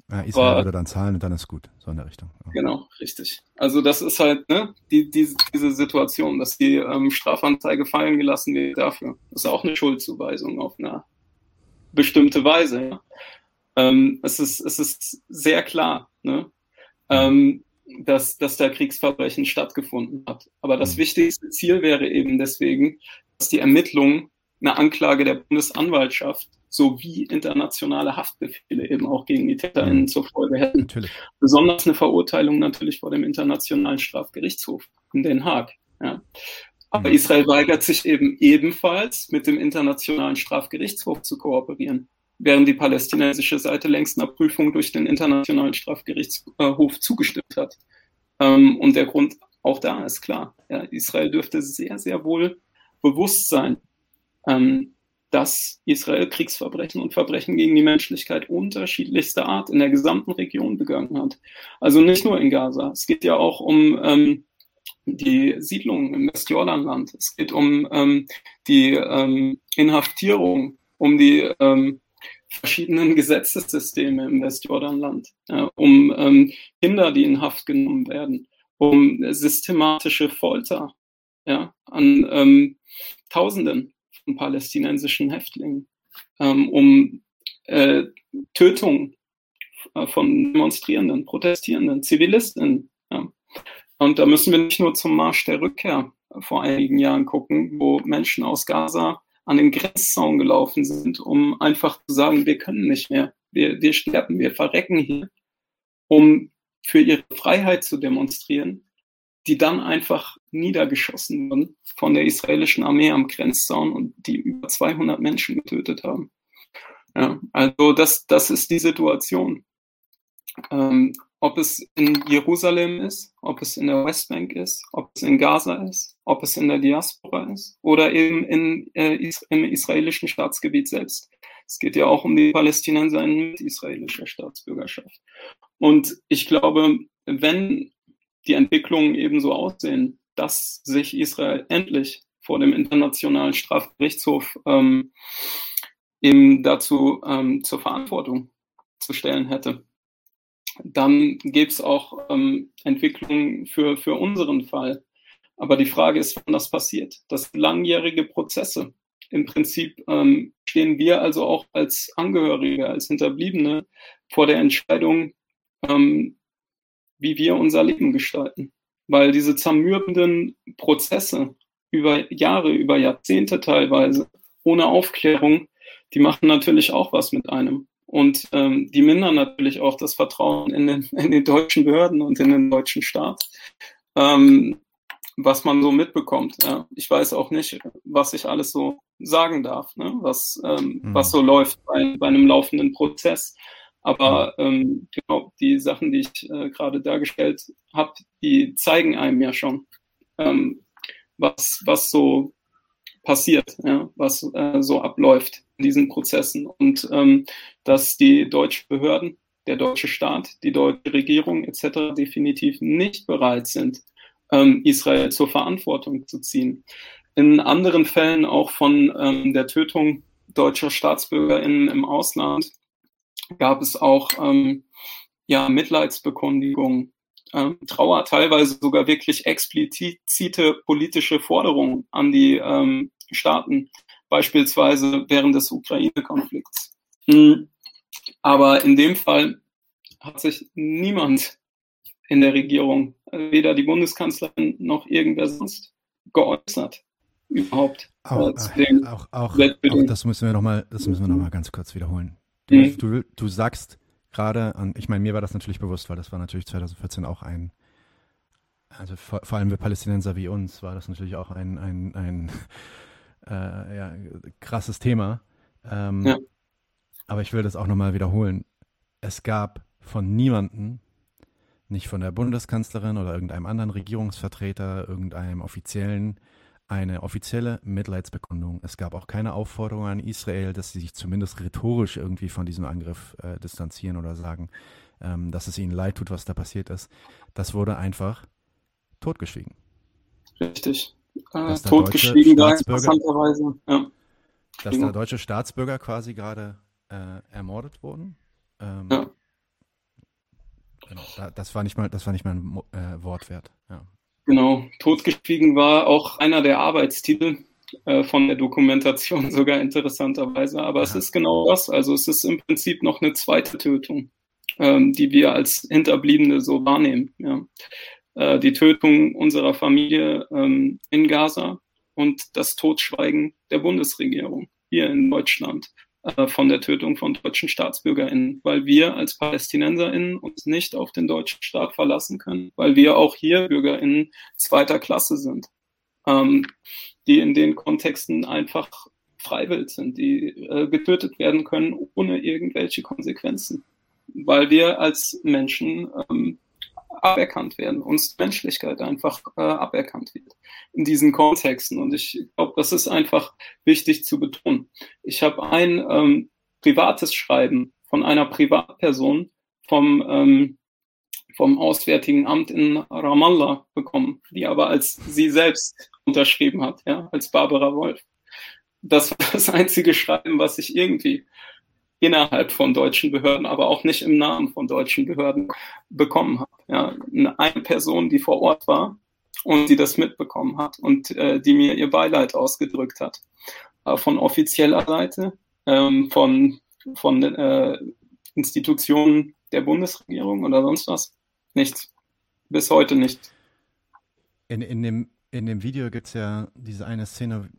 Ja, Israel Aber, würde dann zahlen und dann ist gut, so in der Richtung. Ja. Genau, richtig. Also das ist halt ne, die, die, diese Situation, dass die ähm, Strafanzeige fallen gelassen wird dafür. Das ist auch eine Schuldzuweisung auf eine bestimmte Weise. Ja. Ähm, es, ist, es ist sehr klar. Ne? Ähm, dass, dass da Kriegsverbrechen stattgefunden hat. Aber das mhm. wichtigste Ziel wäre eben deswegen, dass die Ermittlungen eine Anklage der Bundesanwaltschaft sowie internationale Haftbefehle eben auch gegen die TäterInnen mhm. zur Folge hätten. Natürlich. Besonders eine Verurteilung natürlich vor dem Internationalen Strafgerichtshof in Den Haag. Ja. Aber mhm. Israel weigert sich eben ebenfalls mit dem Internationalen Strafgerichtshof zu kooperieren während die palästinensische Seite längst einer Prüfung durch den Internationalen Strafgerichtshof zugestimmt hat. Ähm, und der Grund auch da ist klar. Ja, Israel dürfte sehr, sehr wohl bewusst sein, ähm, dass Israel Kriegsverbrechen und Verbrechen gegen die Menschlichkeit unterschiedlichster Art in der gesamten Region begangen hat. Also nicht nur in Gaza. Es geht ja auch um ähm, die Siedlungen im Westjordanland. Es geht um ähm, die ähm, Inhaftierung, um die ähm, verschiedenen Gesetzessysteme im Westjordanland, ja, um ähm, Kinder, die in Haft genommen werden, um systematische Folter ja, an ähm, Tausenden von palästinensischen Häftlingen, ähm, um äh, Tötung äh, von Demonstrierenden, Protestierenden, Zivilisten. Ja. Und da müssen wir nicht nur zum Marsch der Rückkehr vor einigen Jahren gucken, wo Menschen aus Gaza an den Grenzzaun gelaufen sind, um einfach zu sagen, wir können nicht mehr, wir, wir sterben, wir verrecken hier, um für ihre Freiheit zu demonstrieren, die dann einfach niedergeschossen wurden von der israelischen Armee am Grenzzaun und die über 200 Menschen getötet haben. Ja, also das, das ist die Situation. Ähm, ob es in Jerusalem ist, ob es in der Westbank ist, ob es in Gaza ist, ob es in der Diaspora ist oder eben in, äh, im israelischen Staatsgebiet selbst. Es geht ja auch um die Palästinenser mit israelischer Staatsbürgerschaft. Und ich glaube, wenn die Entwicklungen eben so aussehen, dass sich Israel endlich vor dem Internationalen Strafgerichtshof ähm, eben dazu ähm, zur Verantwortung zu stellen hätte, dann gäbe es auch ähm, Entwicklungen für, für unseren Fall. Aber die Frage ist, wann das passiert. Das sind langjährige Prozesse. Im Prinzip ähm, stehen wir also auch als Angehörige, als Hinterbliebene vor der Entscheidung, ähm, wie wir unser Leben gestalten. Weil diese zermürbenden Prozesse über Jahre, über Jahrzehnte teilweise, ohne Aufklärung, die machen natürlich auch was mit einem. Und ähm, die mindern natürlich auch das Vertrauen in den, in den deutschen Behörden und in den deutschen Staat, ähm, was man so mitbekommt. Ja. Ich weiß auch nicht, was ich alles so sagen darf, ne? was, ähm, mhm. was so läuft bei, bei einem laufenden Prozess. Aber ähm, genau, die Sachen, die ich äh, gerade dargestellt habe, die zeigen einem ja schon, ähm, was, was so passiert, ja, was äh, so abläuft in diesen Prozessen. Und ähm, dass die deutschen Behörden, der deutsche Staat, die deutsche Regierung etc. definitiv nicht bereit sind, ähm, Israel zur Verantwortung zu ziehen. In anderen Fällen auch von ähm, der Tötung deutscher StaatsbürgerInnen im Ausland gab es auch ähm, ja, Mitleidsbekundigungen, ähm, Trauer, teilweise sogar wirklich explizite politische Forderungen an die ähm, Staaten, beispielsweise während des Ukraine-Konflikts. Mhm. Aber in dem Fall hat sich niemand in der Regierung, weder die Bundeskanzlerin noch irgendwer sonst, geäußert. Überhaupt. Auch, äh, auch, auch, auch, das müssen wir nochmal, das müssen wir noch mal ganz kurz wiederholen. Du, mhm. du, du sagst gerade, und ich meine, mir war das natürlich bewusst, weil das war natürlich 2014 auch ein, also vor, vor allem für Palästinenser wie uns war das natürlich auch ein, ein, ein äh, ja, krasses Thema. Ähm, ja. Aber ich will das auch nochmal wiederholen. Es gab von niemandem, nicht von der Bundeskanzlerin oder irgendeinem anderen Regierungsvertreter, irgendeinem Offiziellen, eine offizielle Mitleidsbekundung. Es gab auch keine Aufforderung an Israel, dass sie sich zumindest rhetorisch irgendwie von diesem Angriff äh, distanzieren oder sagen, ähm, dass es ihnen leid tut, was da passiert ist. Das wurde einfach totgeschwiegen. Richtig. Äh, totgeschwiegen da interessanterweise. Ja. Dass da genau. deutsche Staatsbürger quasi gerade äh, ermordet wurden. Ähm, ja. Genau, da, das war nicht mal, das war nicht mal ein äh, Wort wert. Ja. Genau, totgeschwiegen war auch einer der Arbeitstitel äh, von der Dokumentation sogar interessanterweise. Aber ja. es ist genau das. Also es ist im Prinzip noch eine zweite Tötung, ähm, die wir als Hinterbliebene so wahrnehmen. Ja. Äh, die Tötung unserer Familie ähm, in Gaza und das Totschweigen der Bundesregierung hier in Deutschland von der Tötung von deutschen StaatsbürgerInnen, weil wir als PalästinenserInnen uns nicht auf den deutschen Staat verlassen können, weil wir auch hier BürgerInnen zweiter Klasse sind, ähm, die in den Kontexten einfach freiwillig sind, die äh, getötet werden können ohne irgendwelche Konsequenzen, weil wir als Menschen ähm, aberkannt werden, uns Menschlichkeit einfach äh, aberkannt wird in diesen Kontexten. Und ich glaube, das ist einfach wichtig zu betonen. Ich habe ein ähm, privates Schreiben von einer Privatperson vom, ähm, vom Auswärtigen Amt in Ramallah bekommen, die aber als sie selbst unterschrieben hat, ja, als Barbara Wolf. Das war das einzige Schreiben, was ich irgendwie innerhalb von deutschen Behörden, aber auch nicht im Namen von deutschen Behörden bekommen habe. Ja, eine Person, die vor Ort war und die das mitbekommen hat und äh, die mir ihr Beileid ausgedrückt hat. Äh, von offizieller Seite, ähm, von, von äh, Institutionen der Bundesregierung oder sonst was. Nichts. Bis heute nicht. In, in, dem, in dem Video gibt es ja diese eine Szene,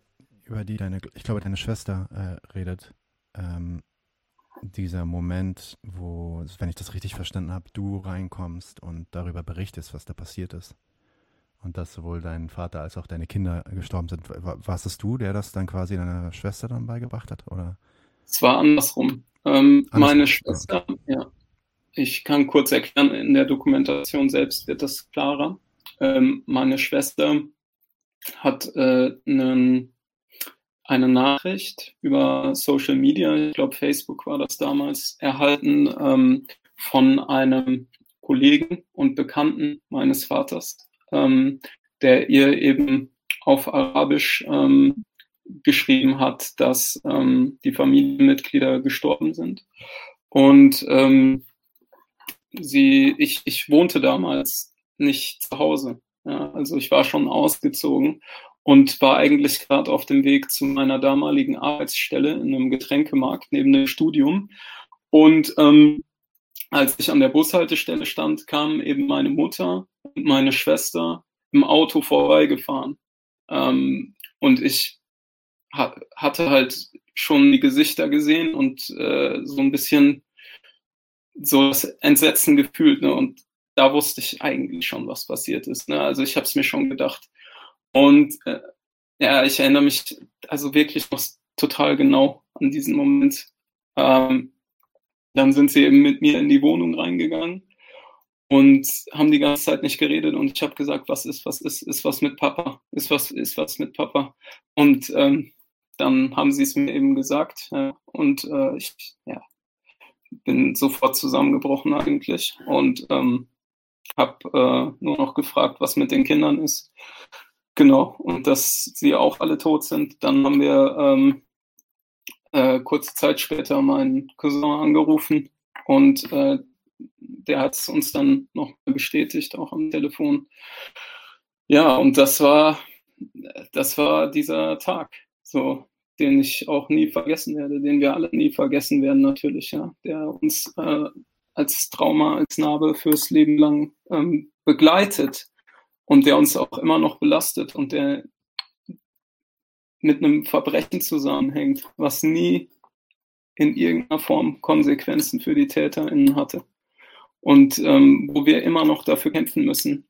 über die deine, ich glaube, deine Schwester äh, redet. Ähm, dieser Moment, wo, wenn ich das richtig verstanden habe, du reinkommst und darüber berichtest, was da passiert ist. Und dass sowohl dein Vater als auch deine Kinder gestorben sind. Warst es du, der das dann quasi deiner Schwester dann beigebracht hat? Oder? Es war andersrum. Ähm, andersrum. Meine Schwester, ja. Ich kann kurz erklären, in der Dokumentation selbst wird das klarer. Ähm, meine Schwester hat äh, einen eine Nachricht über Social Media, ich glaube Facebook war das damals, erhalten ähm, von einem Kollegen und Bekannten meines Vaters, ähm, der ihr eben auf Arabisch ähm, geschrieben hat, dass ähm, die Familienmitglieder gestorben sind. Und ähm, sie, ich, ich wohnte damals nicht zu Hause. Ja, also ich war schon ausgezogen und war eigentlich gerade auf dem Weg zu meiner damaligen Arbeitsstelle in einem Getränkemarkt neben dem Studium. Und ähm, als ich an der Bushaltestelle stand, kamen eben meine Mutter und meine Schwester im Auto vorbeigefahren. Ähm, und ich ha hatte halt schon die Gesichter gesehen und äh, so ein bisschen so das Entsetzen gefühlt. Ne? Und da wusste ich eigentlich schon, was passiert ist. Ne? Also ich habe es mir schon gedacht. Und äh, ja, ich erinnere mich also wirklich noch total genau an diesen Moment. Ähm, dann sind sie eben mit mir in die Wohnung reingegangen und haben die ganze Zeit nicht geredet und ich habe gesagt, was ist, was ist, ist was mit Papa, ist was, ist was mit Papa. Und ähm, dann haben sie es mir eben gesagt ja, und äh, ich ja, bin sofort zusammengebrochen eigentlich und ähm, habe äh, nur noch gefragt, was mit den Kindern ist. Genau, und dass sie auch alle tot sind. Dann haben wir ähm, äh, kurze Zeit später meinen Cousin angerufen und äh, der hat es uns dann noch bestätigt, auch am Telefon. Ja, und das war, das war dieser Tag, so, den ich auch nie vergessen werde, den wir alle nie vergessen werden, natürlich, ja, der uns äh, als Trauma, als Narbe fürs Leben lang ähm, begleitet und der uns auch immer noch belastet und der mit einem Verbrechen zusammenhängt, was nie in irgendeiner Form Konsequenzen für die TäterInnen hatte. Und ähm, wo wir immer noch dafür kämpfen müssen,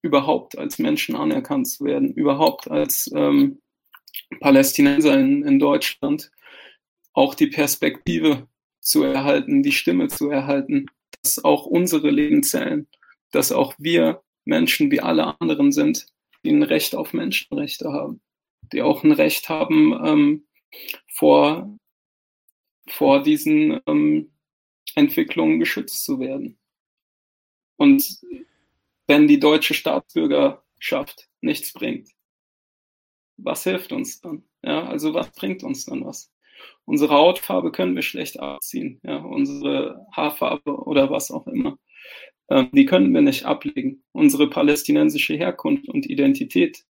überhaupt als Menschen anerkannt zu werden, überhaupt als ähm, Palästinenser in, in Deutschland auch die Perspektive zu erhalten, die Stimme zu erhalten, dass auch unsere Leben zählen, dass auch wir Menschen wie alle anderen sind, die ein Recht auf Menschenrechte haben, die auch ein Recht haben, ähm, vor, vor diesen ähm, Entwicklungen geschützt zu werden. Und wenn die deutsche Staatsbürgerschaft nichts bringt, was hilft uns dann? Ja, also was bringt uns dann was? Unsere Hautfarbe können wir schlecht abziehen, ja, unsere Haarfarbe oder was auch immer. Ähm, die können wir nicht ablegen. Unsere palästinensische Herkunft und Identität,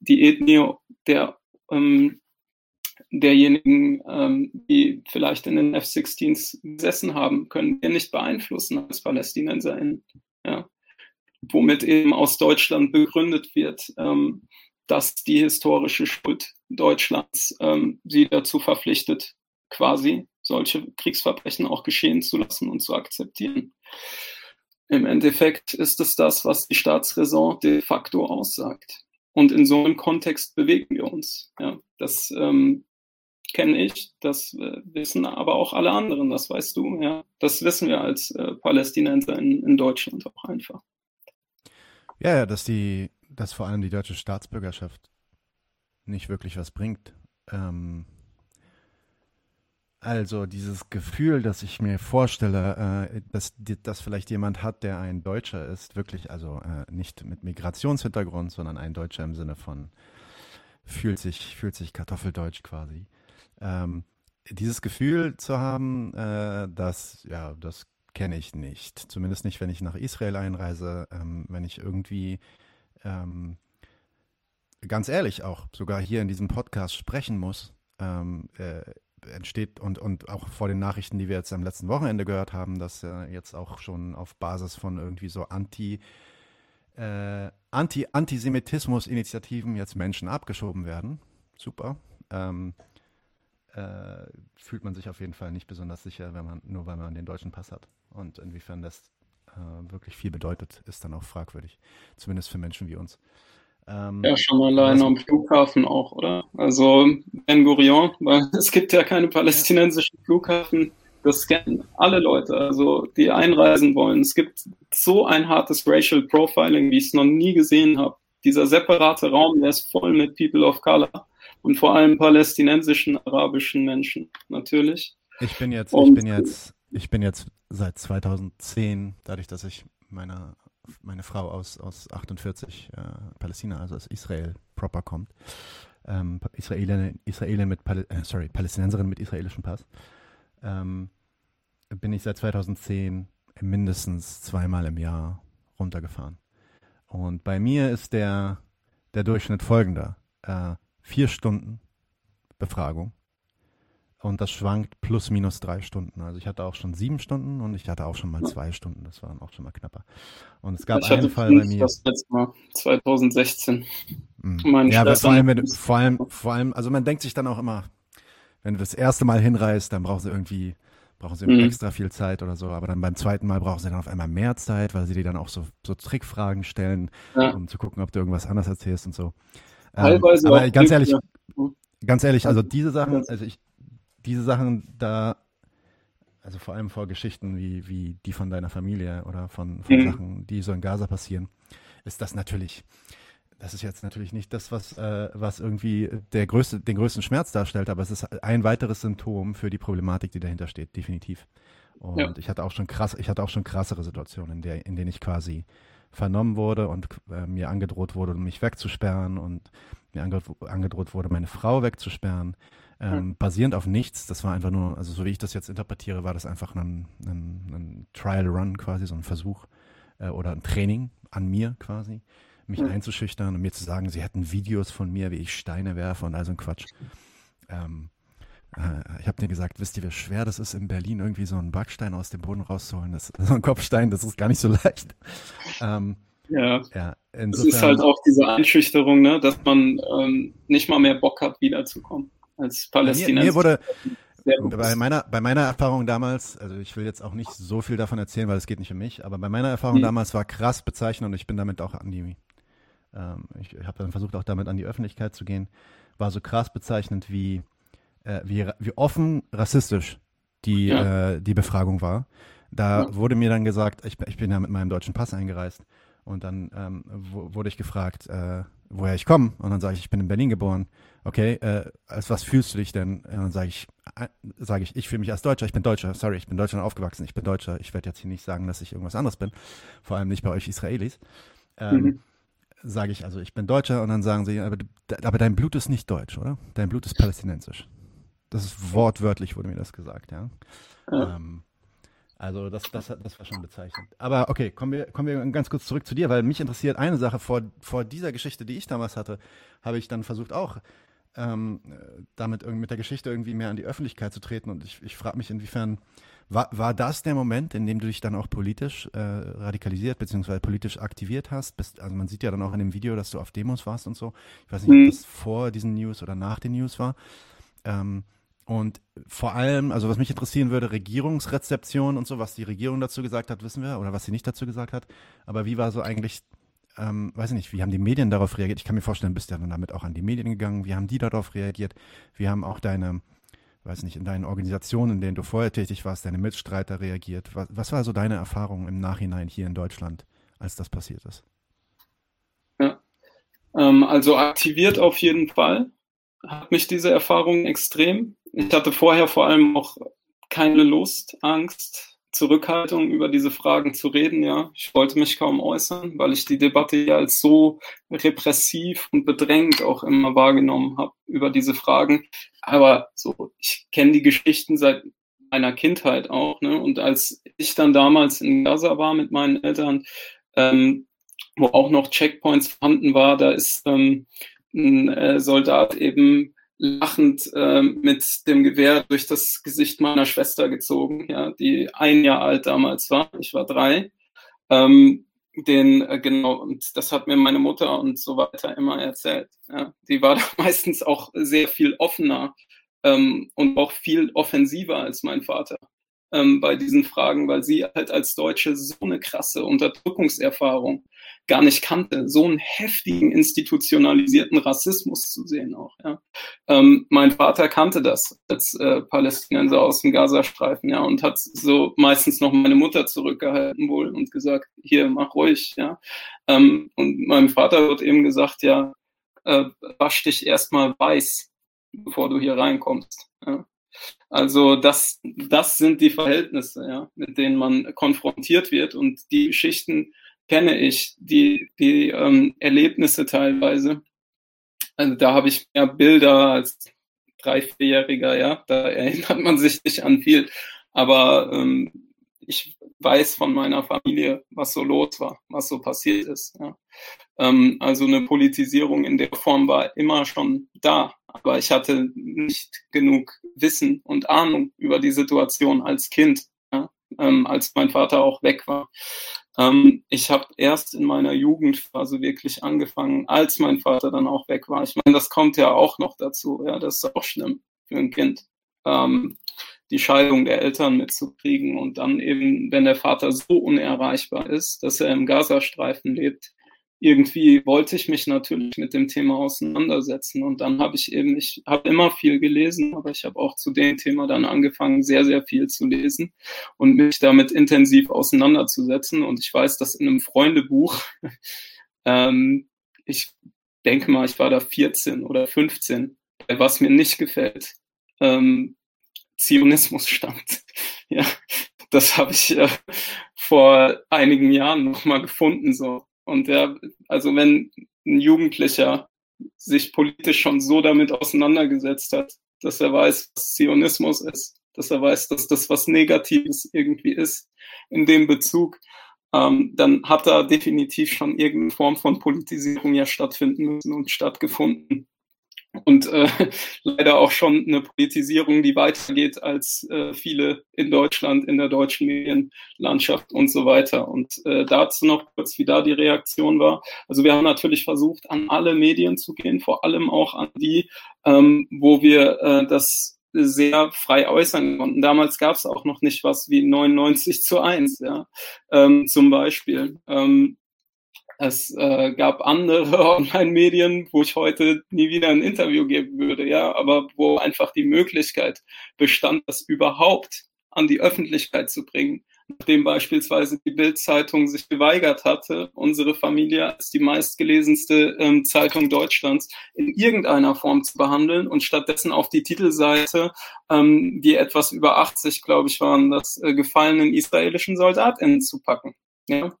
die Ethnie der, ähm, derjenigen, ähm, die vielleicht in den F-16s gesessen haben, können wir nicht beeinflussen als PalästinenserInnen. Ja. Womit eben aus Deutschland begründet wird, ähm, dass die historische Schuld Deutschlands ähm, sie dazu verpflichtet, quasi solche Kriegsverbrechen auch geschehen zu lassen und zu akzeptieren. Im Endeffekt ist es das, was die Staatsräson de facto aussagt. Und in so einem Kontext bewegen wir uns. Ja, das ähm, kenne ich, das äh, wissen aber auch alle anderen, das weißt du. Ja, das wissen wir als äh, Palästinenser in, in Deutschland auch einfach. Ja, ja, dass die, dass vor allem die deutsche Staatsbürgerschaft nicht wirklich was bringt. Ähm, also dieses Gefühl, dass ich mir vorstelle, äh, dass, dass vielleicht jemand hat, der ein Deutscher ist, wirklich, also äh, nicht mit Migrationshintergrund, sondern ein Deutscher im Sinne von fühlt sich, fühlt sich Kartoffeldeutsch quasi. Ähm, dieses Gefühl zu haben, äh, das, ja, das kenne ich nicht. Zumindest nicht, wenn ich nach Israel einreise, ähm, wenn ich irgendwie ähm, ganz ehrlich auch sogar hier in diesem Podcast sprechen muss. Ähm, äh, entsteht und, und auch vor den Nachrichten, die wir jetzt am letzten Wochenende gehört haben, dass äh, jetzt auch schon auf Basis von irgendwie so Anti- äh, Anti Antisemitismus-Initiativen jetzt Menschen abgeschoben werden. Super. Ähm, äh, fühlt man sich auf jeden Fall nicht besonders sicher, wenn man nur weil man den deutschen Pass hat. Und inwiefern das äh, wirklich viel bedeutet, ist dann auch fragwürdig. Zumindest für Menschen wie uns. Ähm, ja, schon alleine am Flughafen auch, oder? Also Ben Gurion, weil es gibt ja keine palästinensischen Flughafen. Das kennen alle Leute, also die einreisen wollen. Es gibt so ein hartes Racial Profiling, wie ich es noch nie gesehen habe. Dieser separate Raum, der ist voll mit People of Color und vor allem palästinensischen, arabischen Menschen, natürlich. Ich bin jetzt, und, ich bin jetzt, ich bin jetzt seit 2010, dadurch, dass ich meine meine Frau aus, aus 48 äh, Palästina, also aus Israel proper kommt. Ähm, Israelin, Israelin mit, Pal äh, sorry, Palästinenserin mit israelischem Pass. Ähm, bin ich seit 2010 mindestens zweimal im Jahr runtergefahren. Und bei mir ist der, der Durchschnitt folgender. Äh, vier Stunden Befragung und das schwankt plus minus drei Stunden. Also ich hatte auch schon sieben Stunden und ich hatte auch schon mal zwei Stunden. Das war dann auch schon mal knapper. Und es gab ich einen Fall bei mir. Das letzte Mal 2016. Mhm. Ja, vor allem, wenn, vor allem, vor allem, also man denkt sich dann auch immer, wenn du das erste Mal hinreist, dann brauchen sie irgendwie, brauchen sie mhm. extra viel Zeit oder so. Aber dann beim zweiten Mal brauchen sie dann auf einmal mehr Zeit, weil sie dir dann auch so, so Trickfragen stellen, ja. um zu gucken, ob du irgendwas anderes erzählst und so. Ähm, Teilweise ähm, aber ganz ehrlich, ganz ehrlich, also diese Sachen, also ich, diese Sachen da, also vor allem vor Geschichten wie, wie die von deiner Familie oder von, von mhm. Sachen, die so in Gaza passieren, ist das natürlich, das ist jetzt natürlich nicht das, was, äh, was irgendwie der größte, den größten Schmerz darstellt, aber es ist ein weiteres Symptom für die Problematik, die dahinter steht, definitiv. Und ja. ich hatte auch schon krass, ich hatte auch schon krassere Situationen, in, der, in denen ich quasi vernommen wurde und äh, mir angedroht wurde, mich wegzusperren und mir angedroht wurde, meine Frau wegzusperren ähm, basierend auf nichts. Das war einfach nur, also so wie ich das jetzt interpretiere, war das einfach ein, ein, ein Trial Run quasi, so ein Versuch äh, oder ein Training an mir quasi, mich mhm. einzuschüchtern und mir zu sagen, sie hätten Videos von mir, wie ich Steine werfe und all so ein Quatsch. Ähm, äh, ich habe dir gesagt, wisst ihr, wie schwer das ist, in Berlin irgendwie so einen Backstein aus dem Boden rauszuholen? Das, so ein Kopfstein, das ist gar nicht so leicht. Ähm, ja. ja insofern, es ist halt auch diese Einschüchterung, ne, dass man ähm, nicht mal mehr Bock hat, wiederzukommen als Palästinenser. Mir, mir wurde bei meiner, bei meiner Erfahrung damals, also ich will jetzt auch nicht so viel davon erzählen, weil es geht nicht um mich, aber bei meiner Erfahrung mhm. damals war krass bezeichnend und ich bin damit auch an die, ähm, ich habe dann versucht auch damit an die Öffentlichkeit zu gehen, war so krass bezeichnend, wie, äh, wie, wie offen rassistisch die, ja. äh, die Befragung war. Da ja. wurde mir dann gesagt, ich, ich bin ja mit meinem deutschen Pass eingereist und dann ähm, wurde ich gefragt, äh, woher ich komme. Und dann sage ich, ich bin in Berlin geboren. Okay, äh, als was fühlst du dich denn? Und dann sage ich, äh, sage ich, ich fühle mich als Deutscher, ich bin Deutscher, sorry, ich bin Deutschland aufgewachsen, ich bin Deutscher. Ich werde jetzt hier nicht sagen, dass ich irgendwas anderes bin, vor allem nicht bei euch Israelis. Ähm, mhm. Sage ich also, ich bin Deutscher und dann sagen sie, aber, aber dein Blut ist nicht deutsch, oder? Dein Blut ist palästinensisch. Das ist wortwörtlich, wurde mir das gesagt, ja. ja. Ähm, also das, das, das war schon bezeichnend. Aber okay, kommen wir, kommen wir ganz kurz zurück zu dir, weil mich interessiert eine Sache. Vor, vor dieser Geschichte, die ich damals hatte, habe ich dann versucht auch ähm, damit mit der Geschichte irgendwie mehr an die Öffentlichkeit zu treten. Und ich, ich frage mich, inwiefern war, war das der Moment, in dem du dich dann auch politisch äh, radikalisiert bzw. politisch aktiviert hast? Bist, also man sieht ja dann auch in dem Video, dass du auf Demos warst und so. Ich weiß nicht, mhm. ob das vor diesen News oder nach den News war. Ähm, und vor allem, also was mich interessieren würde, Regierungsrezeption und so, was die Regierung dazu gesagt hat, wissen wir, oder was sie nicht dazu gesagt hat. Aber wie war so eigentlich, ähm, weiß ich nicht, wie haben die Medien darauf reagiert? Ich kann mir vorstellen, bist ja dann damit auch an die Medien gegangen. Wie haben die darauf reagiert? Wie haben auch deine, weiß nicht, in deinen Organisationen, in denen du vorher tätig warst, deine Mitstreiter reagiert? Was, was war so deine Erfahrung im Nachhinein hier in Deutschland, als das passiert ist? Ähm, also aktiviert auf jeden Fall. Hat mich diese Erfahrung extrem. Ich hatte vorher vor allem auch keine Lust, Angst, Zurückhaltung über diese Fragen zu reden, ja. Ich wollte mich kaum äußern, weil ich die Debatte ja als so repressiv und bedrängt auch immer wahrgenommen habe über diese Fragen. Aber so, ich kenne die Geschichten seit meiner Kindheit auch, ne? Und als ich dann damals in Gaza war mit meinen Eltern, ähm, wo auch noch Checkpoints vorhanden war, da ist ähm, ein äh, Soldat eben lachend äh, mit dem Gewehr durch das Gesicht meiner Schwester gezogen, ja, die ein Jahr alt damals war. Ich war drei. Ähm, den äh, genau und das hat mir meine Mutter und so weiter immer erzählt. Ja. Die war da meistens auch sehr viel offener ähm, und auch viel offensiver als mein Vater ähm, bei diesen Fragen, weil sie halt als Deutsche so eine krasse Unterdrückungserfahrung gar nicht kannte, so einen heftigen institutionalisierten Rassismus zu sehen auch. Ja. Ähm, mein Vater kannte das als äh, Palästinenser aus dem Gazastreifen, ja, und hat so meistens noch meine Mutter zurückgehalten wohl und gesagt, hier mach ruhig, ja. Ähm, und meinem Vater wird eben gesagt, ja, äh, wasch dich erstmal weiß, bevor du hier reinkommst. Ja. Also das, das sind die Verhältnisse, ja, mit denen man konfrontiert wird und die Geschichten kenne ich, die, die ähm, Erlebnisse teilweise. Also da habe ich mehr Bilder als drei, vierjähriger, ja, da erinnert man sich nicht an viel. Aber ähm, ich weiß von meiner Familie, was so los war, was so passiert ist. Ja. Ähm, also eine Politisierung in der Form war immer schon da, aber ich hatte nicht genug Wissen und Ahnung über die Situation als Kind, ja, ähm, als mein Vater auch weg war. Ähm, ich habe erst in meiner Jugendphase wirklich angefangen, als mein Vater dann auch weg war. Ich meine, das kommt ja auch noch dazu. Ja, das ist auch schlimm für ein Kind. Ähm, die Scheidung der Eltern mitzukriegen und dann eben, wenn der Vater so unerreichbar ist, dass er im Gazastreifen lebt, irgendwie wollte ich mich natürlich mit dem Thema auseinandersetzen. Und dann habe ich eben, ich habe immer viel gelesen, aber ich habe auch zu dem Thema dann angefangen, sehr, sehr viel zu lesen und mich damit intensiv auseinanderzusetzen. Und ich weiß, dass in einem Freundebuch, ähm, ich denke mal, ich war da 14 oder 15, was mir nicht gefällt, ähm, Zionismus stand. ja, das habe ich äh, vor einigen Jahren nochmal gefunden. So. Und ja, also wenn ein Jugendlicher sich politisch schon so damit auseinandergesetzt hat, dass er weiß, was Zionismus ist, dass er weiß, dass das was Negatives irgendwie ist in dem Bezug, ähm, dann hat da definitiv schon irgendeine Form von Politisierung ja stattfinden müssen und stattgefunden und äh, leider auch schon eine Politisierung, die weitergeht als äh, viele in Deutschland, in der deutschen Medienlandschaft und so weiter. Und äh, dazu noch kurz, wie da die Reaktion war. Also wir haben natürlich versucht, an alle Medien zu gehen, vor allem auch an die, ähm, wo wir äh, das sehr frei äußern konnten. Damals gab es auch noch nicht was wie 99 zu 1, ja, ähm, zum Beispiel. Ähm, es äh, gab andere Online-Medien, wo ich heute nie wieder ein Interview geben würde, ja, aber wo einfach die Möglichkeit bestand, das überhaupt an die Öffentlichkeit zu bringen. Nachdem beispielsweise die Bild-Zeitung sich geweigert hatte, unsere Familie als die meistgelesenste ähm, Zeitung Deutschlands in irgendeiner Form zu behandeln und stattdessen auf die Titelseite, ähm, die etwas über 80, glaube ich, waren, das äh, gefallenen israelischen SoldatInnen zu packen. Ja?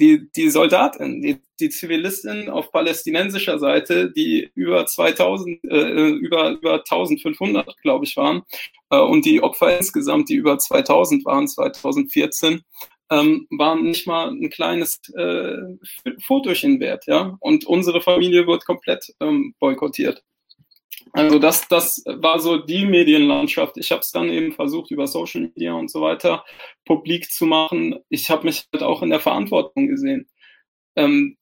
Die, die Soldatin, die, die Zivilistin auf palästinensischer Seite, die über 2000, äh, über, über 1500, glaube ich, waren, äh, und die Opfer insgesamt, die über 2000 waren, 2014, ähm, waren nicht mal ein kleines äh, Fotochen wert, ja. Und unsere Familie wird komplett ähm, boykottiert. Also das, das war so die Medienlandschaft. Ich habe es dann eben versucht, über Social Media und so weiter publik zu machen. Ich habe mich halt auch in der Verantwortung gesehen. Ähm,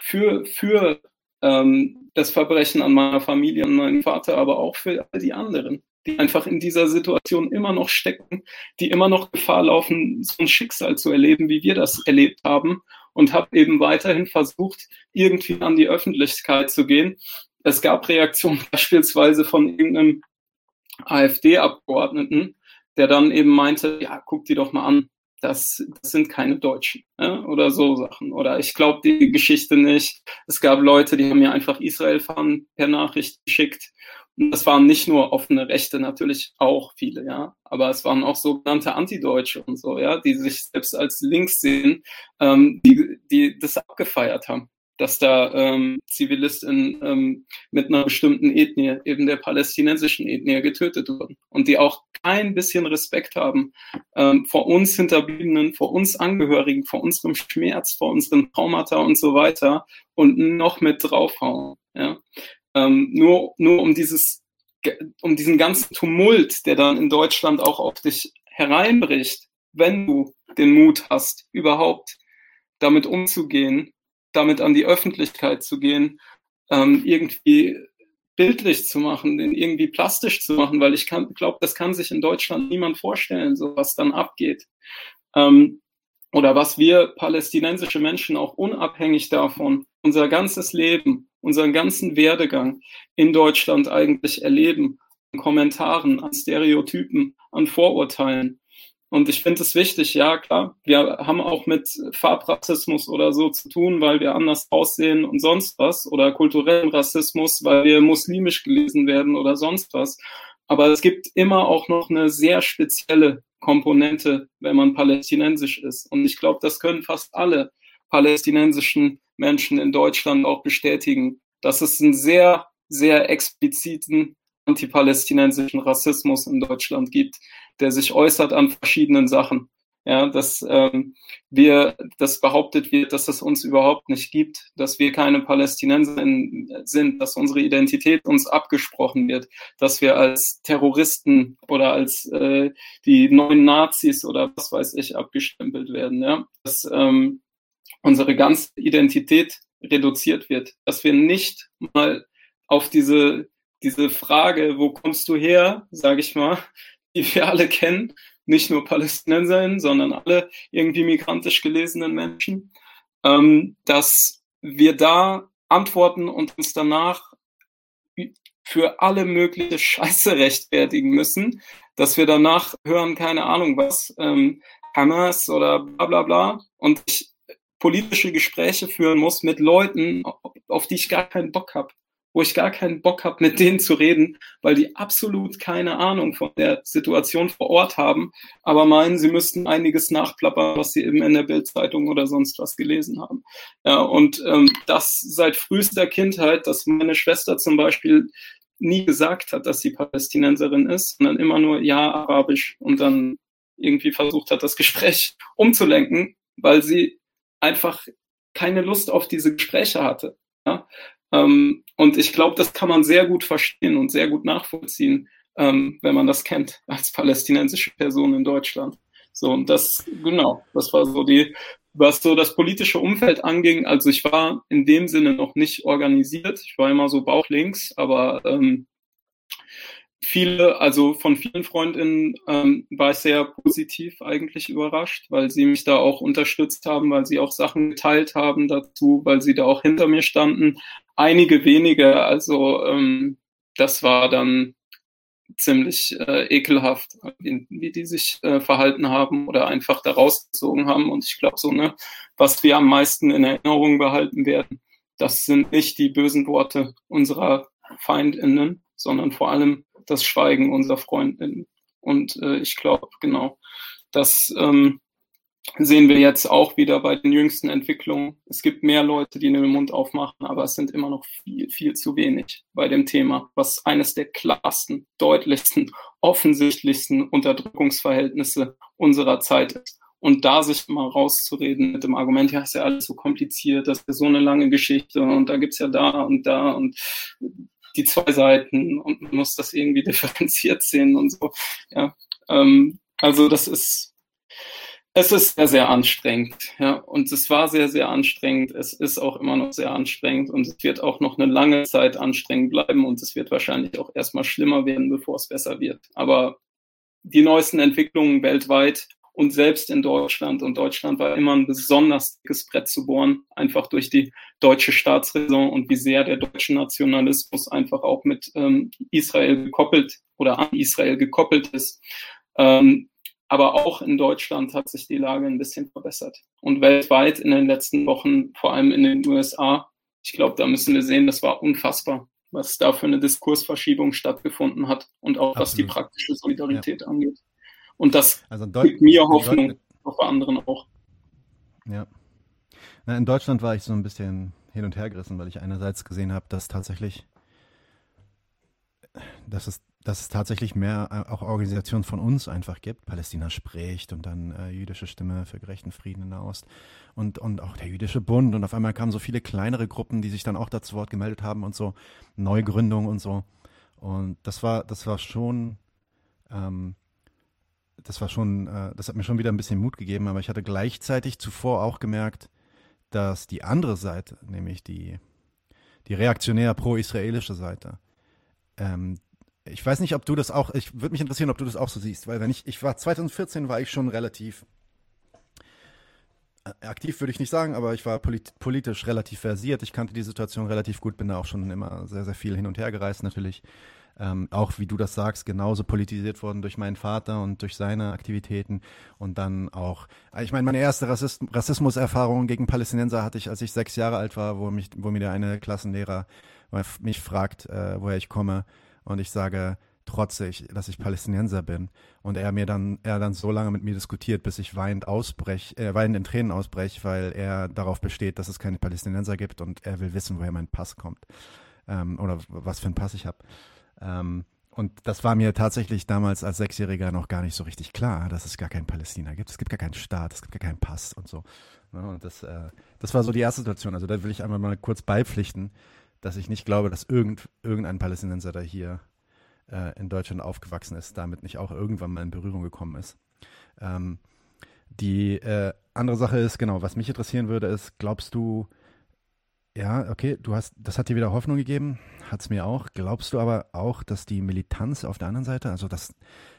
für für ähm, das Verbrechen an meiner Familie und meinem Vater, aber auch für all die anderen, die einfach in dieser Situation immer noch stecken, die immer noch Gefahr laufen, so ein Schicksal zu erleben, wie wir das erlebt haben. Und habe eben weiterhin versucht, irgendwie an die Öffentlichkeit zu gehen es gab Reaktionen beispielsweise von irgendeinem AfD-Abgeordneten, der dann eben meinte, ja, guck die doch mal an. das, das sind keine Deutschen ja? oder so Sachen. Oder ich glaube die Geschichte nicht. Es gab Leute, die haben mir einfach Israel-Fahren per Nachricht geschickt. Und das waren nicht nur offene Rechte, natürlich auch viele, ja, aber es waren auch sogenannte Antideutsche und so, ja, die sich selbst als links sehen, ähm, die, die das abgefeiert haben dass da ähm, Zivilisten ähm, mit einer bestimmten Ethnie, eben der palästinensischen Ethnie, getötet wurden und die auch kein bisschen Respekt haben ähm, vor uns Hinterbliebenen, vor uns Angehörigen, vor unserem Schmerz, vor unseren Traumata und so weiter und noch mit draufhauen. Ja? Ähm, nur, nur um dieses, um diesen ganzen Tumult, der dann in Deutschland auch auf dich hereinbricht, wenn du den Mut hast, überhaupt damit umzugehen damit an die Öffentlichkeit zu gehen, ähm, irgendwie bildlich zu machen, den irgendwie plastisch zu machen, weil ich glaube, das kann sich in Deutschland niemand vorstellen, so was dann abgeht. Ähm, oder was wir palästinensische Menschen auch unabhängig davon unser ganzes Leben, unseren ganzen Werdegang in Deutschland eigentlich erleben, an Kommentaren, an Stereotypen, an Vorurteilen. Und ich finde es wichtig, ja klar, wir haben auch mit Farbrassismus oder so zu tun, weil wir anders aussehen und sonst was, oder kulturellen Rassismus, weil wir muslimisch gelesen werden oder sonst was. Aber es gibt immer auch noch eine sehr spezielle Komponente, wenn man palästinensisch ist. Und ich glaube, das können fast alle palästinensischen Menschen in Deutschland auch bestätigen, dass es einen sehr, sehr expliziten antipalästinensischen Rassismus in Deutschland gibt, der sich äußert an verschiedenen Sachen. Ja, dass ähm, wir, das behauptet wird, dass es uns überhaupt nicht gibt, dass wir keine Palästinenser sind, dass unsere Identität uns abgesprochen wird, dass wir als Terroristen oder als äh, die neuen Nazis oder was weiß ich abgestempelt werden. Ja, dass ähm, unsere ganze Identität reduziert wird, dass wir nicht mal auf diese diese Frage, wo kommst du her, sage ich mal, die wir alle kennen, nicht nur Palästinenserinnen, sondern alle irgendwie migrantisch gelesenen Menschen, ähm, dass wir da antworten und uns danach für alle mögliche Scheiße rechtfertigen müssen, dass wir danach hören, keine Ahnung was, ähm, Hamas oder bla bla bla und ich politische Gespräche führen muss mit Leuten, auf die ich gar keinen Bock habe wo ich gar keinen Bock habe, mit denen zu reden, weil die absolut keine Ahnung von der Situation vor Ort haben, aber meinen, sie müssten einiges nachplappern, was sie eben in der Bildzeitung oder sonst was gelesen haben. Ja, und ähm, das seit frühester Kindheit, dass meine Schwester zum Beispiel nie gesagt hat, dass sie Palästinenserin ist, sondern immer nur ja arabisch und dann irgendwie versucht hat, das Gespräch umzulenken, weil sie einfach keine Lust auf diese Gespräche hatte. Ja? Ähm, und ich glaube, das kann man sehr gut verstehen und sehr gut nachvollziehen, ähm, wenn man das kennt als palästinensische Person in Deutschland. So, und das, genau, das war so die, was so das politische Umfeld anging. Also ich war in dem Sinne noch nicht organisiert. Ich war immer so bauchlinks, aber ähm, viele, also von vielen Freundinnen ähm, war ich sehr positiv eigentlich überrascht, weil sie mich da auch unterstützt haben, weil sie auch Sachen geteilt haben dazu, weil sie da auch hinter mir standen. Einige wenige, also ähm, das war dann ziemlich äh, ekelhaft, wie, wie die sich äh, verhalten haben oder einfach da rausgezogen haben. Und ich glaube so, ne, was wir am meisten in Erinnerung behalten werden, das sind nicht die bösen Worte unserer FeindInnen, sondern vor allem das Schweigen unserer Freundinnen. Und äh, ich glaube, genau, das ähm, sehen wir jetzt auch wieder bei den jüngsten Entwicklungen. Es gibt mehr Leute, die den Mund aufmachen, aber es sind immer noch viel, viel zu wenig bei dem Thema, was eines der klarsten, deutlichsten, offensichtlichsten Unterdrückungsverhältnisse unserer Zeit ist. Und da sich mal rauszureden mit dem Argument, ja, ist ja alles so kompliziert, das ist ja so eine lange Geschichte und da gibt's ja da und da und die zwei Seiten und man muss das irgendwie differenziert sehen und so. Ja, ähm, also das ist es ist sehr, sehr anstrengend, ja. Und es war sehr, sehr anstrengend. Es ist auch immer noch sehr anstrengend und es wird auch noch eine lange Zeit anstrengend bleiben und es wird wahrscheinlich auch erstmal schlimmer werden, bevor es besser wird. Aber die neuesten Entwicklungen weltweit und selbst in Deutschland. Und Deutschland war immer ein besonders dickes Brett zu bohren, einfach durch die deutsche Staatsräson und wie sehr der deutsche Nationalismus einfach auch mit ähm, Israel gekoppelt oder an Israel gekoppelt ist. Ähm, aber auch in Deutschland hat sich die Lage ein bisschen verbessert. Und weltweit in den letzten Wochen, vor allem in den USA, ich glaube, da müssen wir sehen, das war unfassbar, was da für eine Diskursverschiebung stattgefunden hat und auch Absolut. was die praktische Solidarität ja. angeht. Und das also gibt mir Hoffnung, auch bei anderen auch. Ja. Na, in Deutschland war ich so ein bisschen hin und her gerissen, weil ich einerseits gesehen habe, dass tatsächlich, dass es, dass es tatsächlich mehr äh, auch Organisationen von uns einfach gibt. Palästina spricht und dann äh, jüdische Stimme für gerechten Frieden in Nahost und, und auch der jüdische Bund. Und auf einmal kamen so viele kleinere Gruppen, die sich dann auch dazu Wort gemeldet haben und so Neugründung und so. Und das war, das war schon, ähm, das war schon, äh, das hat mir schon wieder ein bisschen Mut gegeben, aber ich hatte gleichzeitig zuvor auch gemerkt, dass die andere Seite, nämlich die, die reaktionär pro-israelische Seite, ähm, ich weiß nicht, ob du das auch, ich würde mich interessieren, ob du das auch so siehst, weil wenn ich, ich war 2014 war ich schon relativ äh, aktiv würde ich nicht sagen, aber ich war polit politisch relativ versiert. Ich kannte die Situation relativ gut, bin da auch schon immer sehr, sehr viel hin und her gereist natürlich ähm, auch wie du das sagst, genauso politisiert worden durch meinen Vater und durch seine Aktivitäten. Und dann auch, ich meine, meine erste Rassist Rassismuserfahrung gegen Palästinenser hatte ich, als ich sechs Jahre alt war, wo, mich, wo mir der eine Klassenlehrer mich fragt, äh, woher ich komme. Und ich sage, trotzig, dass ich Palästinenser bin. Und er mir dann, er dann so lange mit mir diskutiert, bis ich weinend ausbrech, äh, weinend in Tränen ausbrech, weil er darauf besteht, dass es keine Palästinenser gibt und er will wissen, woher mein Pass kommt. Ähm, oder was für einen Pass ich habe. Ähm, und das war mir tatsächlich damals als Sechsjähriger noch gar nicht so richtig klar, dass es gar keinen Palästina gibt. Es gibt gar keinen Staat, es gibt gar keinen Pass und so. Und das, äh, das war so die erste Situation. Also da will ich einmal mal kurz beipflichten, dass ich nicht glaube, dass irgend, irgendein Palästinenser, der hier äh, in Deutschland aufgewachsen ist, damit nicht auch irgendwann mal in Berührung gekommen ist. Ähm, die äh, andere Sache ist, genau, was mich interessieren würde, ist, glaubst du, ja, okay, du hast, das hat dir wieder Hoffnung gegeben, hat es mir auch. Glaubst du aber auch, dass die Militanz auf der anderen Seite, also dass,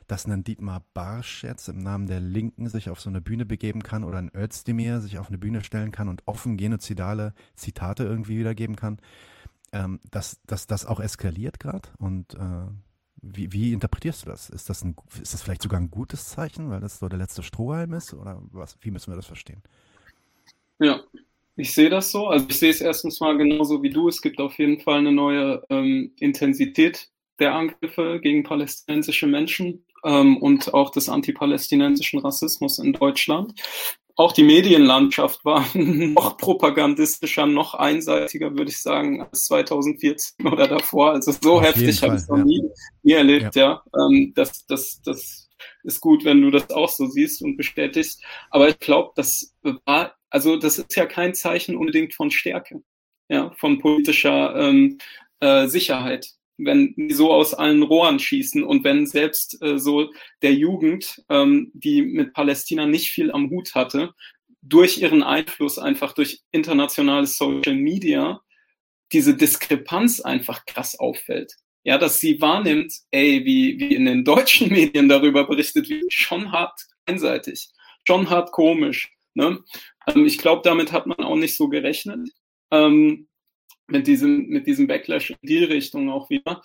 dass ein Dietmar Barsch jetzt im Namen der Linken sich auf so eine Bühne begeben kann oder ein Özdemir sich auf eine Bühne stellen kann und offen genozidale Zitate irgendwie wiedergeben kann, ähm, dass, dass das auch eskaliert gerade? Und äh, wie, wie interpretierst du das? Ist das, ein, ist das vielleicht sogar ein gutes Zeichen, weil das so der letzte Strohhalm ist? Oder was, wie müssen wir das verstehen? Ja, ich sehe das so. Also ich sehe es erstens mal genauso wie du. Es gibt auf jeden Fall eine neue ähm, Intensität der Angriffe gegen palästinensische Menschen ähm, und auch des antipalästinensischen Rassismus in Deutschland. Auch die Medienlandschaft war noch propagandistischer, noch einseitiger, würde ich sagen, als 2014 oder davor. Also so Auf heftig habe ich es noch nie, nie erlebt, ja. ja. Ähm, das, das, das ist gut, wenn du das auch so siehst und bestätigst. Aber ich glaube, das war also das ist ja kein Zeichen unbedingt von Stärke, ja, von politischer ähm, äh, Sicherheit, wenn die so aus allen Rohren schießen und wenn selbst äh, so der Jugend, ähm, die mit Palästina nicht viel am Hut hatte, durch ihren Einfluss einfach durch internationales Social Media diese Diskrepanz einfach krass auffällt. Ja, dass sie wahrnimmt, ey, wie, wie in den deutschen Medien darüber berichtet wird, schon hart einseitig, schon hart komisch. Ne? Ähm, ich glaube, damit hat man auch nicht so gerechnet. Ähm, mit diesem, mit diesem Backlash in die Richtung auch wieder.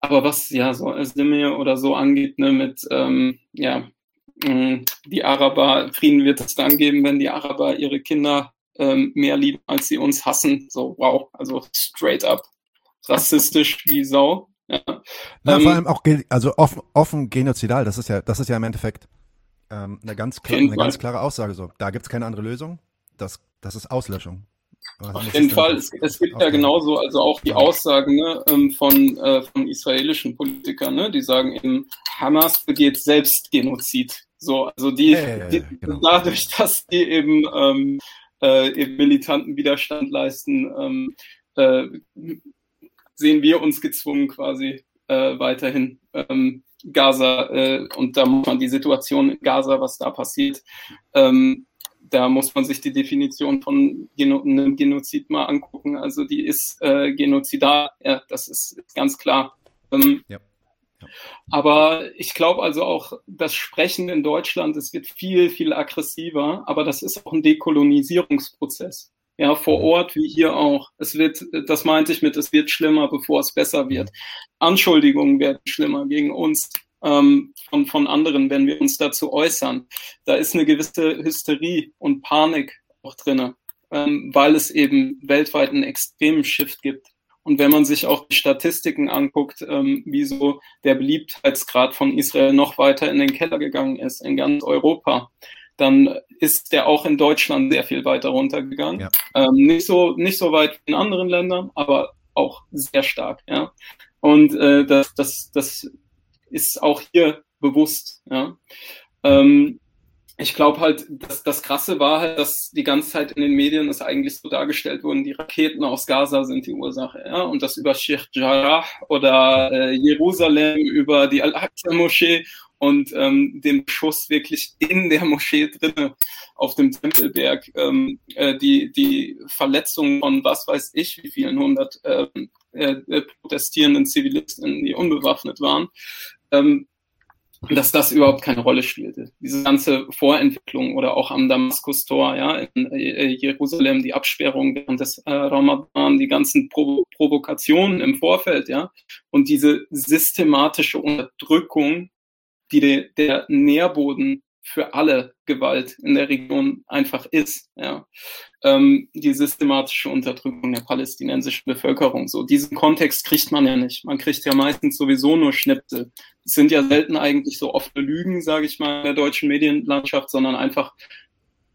Aber was ja so Özdemir oder so angeht, ne, mit ähm, ja, mm, die Araber, Frieden wird es dann geben, wenn die Araber ihre Kinder ähm, mehr lieben, als sie uns hassen. So, wow, also straight up rassistisch wie Sau. Ja. Na, ähm, vor allem auch, also offen, offen genozidal, das ist ja, das ist ja im Endeffekt ähm, eine, ganz klar, eine ganz klare Aussage so. Da gibt es keine andere Lösung. Das, das ist Auslöschung. Auf jeden Fall. Es, es gibt ja genauso, also auch die Aussagen ne, ähm, von, äh, von israelischen Politikern, ne, die sagen eben, Hamas begeht selbst Genozid. So, also die, ja, ja, ja, die genau. dadurch, dass die eben, ähm, äh, eben militanten Widerstand leisten, ähm, äh, sehen wir uns gezwungen, quasi äh, weiterhin ähm, Gaza äh, und da muss man die Situation in Gaza, was da passiert, ähm, da muss man sich die Definition von Geno einem Genozid mal angucken. Also die ist äh, genozidal, ja, das ist, ist ganz klar. Ähm, ja. Ja. Aber ich glaube also auch, das Sprechen in Deutschland, es wird viel, viel aggressiver, aber das ist auch ein Dekolonisierungsprozess. Ja, vor. Ort wie hier auch. Es wird, das meinte ich mit, es wird schlimmer, bevor es besser wird. Anschuldigungen werden schlimmer gegen uns. ähm, von, von anderen, wenn wir uns dazu äußern. Da ist eine gewisse Hysterie und Panik auch drinne, ähm, weil es eben weltweit einen extremen Shift gibt. Und wenn man sich auch die Statistiken anguckt, ähm, wie so der Beliebtheitsgrad von Israel noch weiter in den Keller gegangen ist, in ganz Europa, dann ist der auch in Deutschland sehr viel weiter runtergegangen. Ja. Ähm, nicht, so, nicht so weit wie in anderen Ländern, aber auch sehr stark. Ja? Und äh, das, das, das ist auch hier bewusst. Ja? Ähm, ich glaube halt, dass das Krasse war halt, dass die ganze Zeit in den Medien es eigentlich so dargestellt wurden, die Raketen aus Gaza sind die Ursache, ja, und das über Sheikh Jarrah oder äh, Jerusalem, über die Al-Aqsa-Moschee und ähm, den Schuss wirklich in der Moschee drinnen auf dem Tempelberg, ähm, äh, die, die Verletzung von was weiß ich wie vielen hundert äh, äh, protestierenden Zivilisten, die unbewaffnet waren, ähm, dass das überhaupt keine Rolle spielte. Diese ganze Vorentwicklung oder auch am Damaskus-Tor, ja, in äh, Jerusalem, die Absperrung während des äh, Ramadan, die ganzen Pro Provokationen im Vorfeld, ja, und diese systematische Unterdrückung, die de der Nährboden für alle Gewalt in der Region einfach ist. Ja. Ähm, die systematische Unterdrückung der palästinensischen Bevölkerung. So diesen Kontext kriegt man ja nicht. Man kriegt ja meistens sowieso nur Schnipsel. Es sind ja selten eigentlich so offene Lügen, sage ich mal, in der deutschen Medienlandschaft, sondern einfach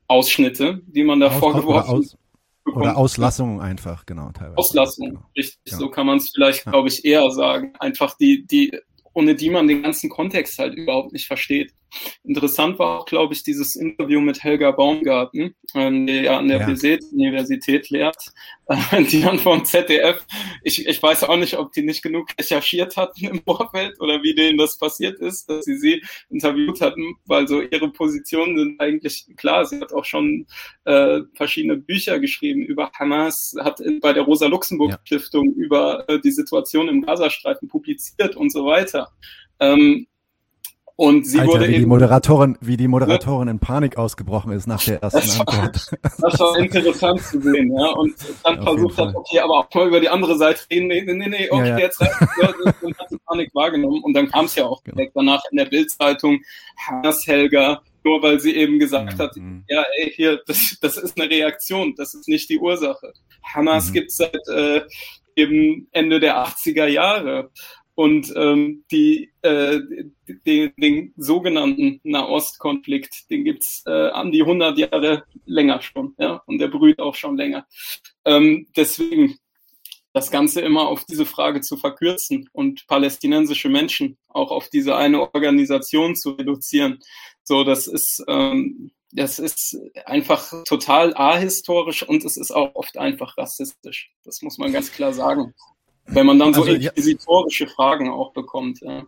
Ausschnitte, die man da aus, vorgeworfen aus, oder Auslassungen einfach, genau. Teilweise. Auslassungen, genau. richtig. Genau. So kann man es vielleicht, ja. glaube ich, eher sagen. Einfach die, die, ohne die man den ganzen Kontext halt überhaupt nicht versteht. Interessant war auch, glaube ich, dieses Interview mit Helga Baumgarten, ähm, die ja an der ja. universität lehrt, äh, die dann vom ZDF, ich, ich weiß auch nicht, ob die nicht genug recherchiert hatten im Vorfeld oder wie denen das passiert ist, dass sie sie interviewt hatten, weil so ihre Positionen sind eigentlich klar. Sie hat auch schon äh, verschiedene Bücher geschrieben über Hamas, hat bei der Rosa-Luxemburg-Stiftung ja. über äh, die Situation im Gazastreifen publiziert und so weiter. Ähm, und sie Alter, wurde wie eben. Die Moderatorin, wie die Moderatorin in Panik ausgebrochen ist nach der ersten das war, Antwort. Das war interessant zu sehen, ja. Und dann Auf versucht hat, okay, aber auch mal über die andere Seite reden. Nee, nee, nee, okay, ja, ja. jetzt reicht und hat die Panik wahrgenommen. Und dann kam es ja auch genau. direkt danach in der Bildzeitung, Hannes Helga, nur weil sie eben gesagt mhm. hat, ja, ey, hier, das, das ist eine Reaktion, das ist nicht die Ursache. Hamas mhm. gibt es seit äh, eben Ende der 80er Jahre. Und ähm, die, äh, den, sogenannten Nahostkonflikt, den gibt's äh, an die 100 Jahre länger schon, ja, und der brüht auch schon länger. Ähm, deswegen das Ganze immer auf diese Frage zu verkürzen und palästinensische Menschen auch auf diese eine Organisation zu reduzieren, so das ist ähm, das ist einfach total ahistorisch und es ist auch oft einfach rassistisch. Das muss man ganz klar sagen. Wenn man dann so also, inquisitorische ja. Fragen auch bekommt. Ja.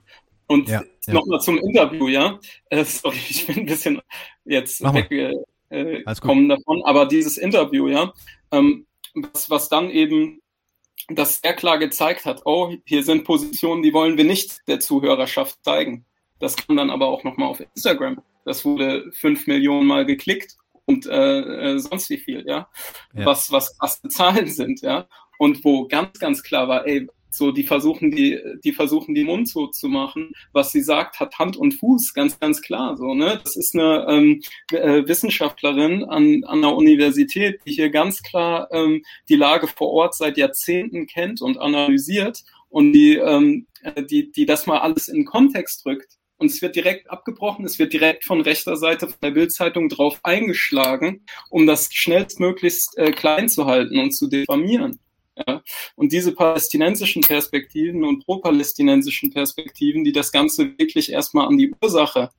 Und ja, ja. nochmal zum Interview, ja. Äh, sorry, ich bin ein bisschen jetzt weggekommen äh, davon, aber dieses Interview, ja, ähm, was, was dann eben das sehr klar gezeigt hat, oh, hier sind Positionen, die wollen wir nicht der Zuhörerschaft zeigen. Das kam dann aber auch nochmal auf Instagram. Das wurde fünf Millionen Mal geklickt und äh, äh sonst wie viel, ja? ja. Was, was krasse Zahlen sind, ja und wo ganz, ganz klar war, ey, so die versuchen die die versuchen die Mund so zu machen. Was sie sagt hat Hand und Fuß ganz ganz klar so ne? Das ist eine ähm, äh, Wissenschaftlerin an an der Universität die hier ganz klar ähm, die Lage vor Ort seit Jahrzehnten kennt und analysiert und die ähm, äh, die die das mal alles in Kontext rückt und es wird direkt abgebrochen, es wird direkt von rechter Seite von der Bildzeitung drauf eingeschlagen, um das schnellstmöglichst äh, klein zu halten und zu diffamieren. Ja? Und diese palästinensischen Perspektiven und pro-palästinensischen Perspektiven, die das Ganze wirklich erstmal an die Ursache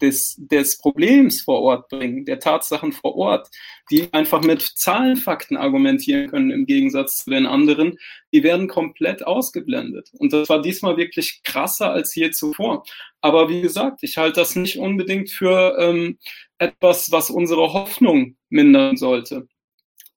des, des Problems vor Ort bringen, der Tatsachen vor Ort, die einfach mit Zahlenfakten argumentieren können im Gegensatz zu den anderen, die werden komplett ausgeblendet. Und das war diesmal wirklich krasser als je zuvor. Aber wie gesagt, ich halte das nicht unbedingt für ähm, etwas, was unsere Hoffnung mindern sollte,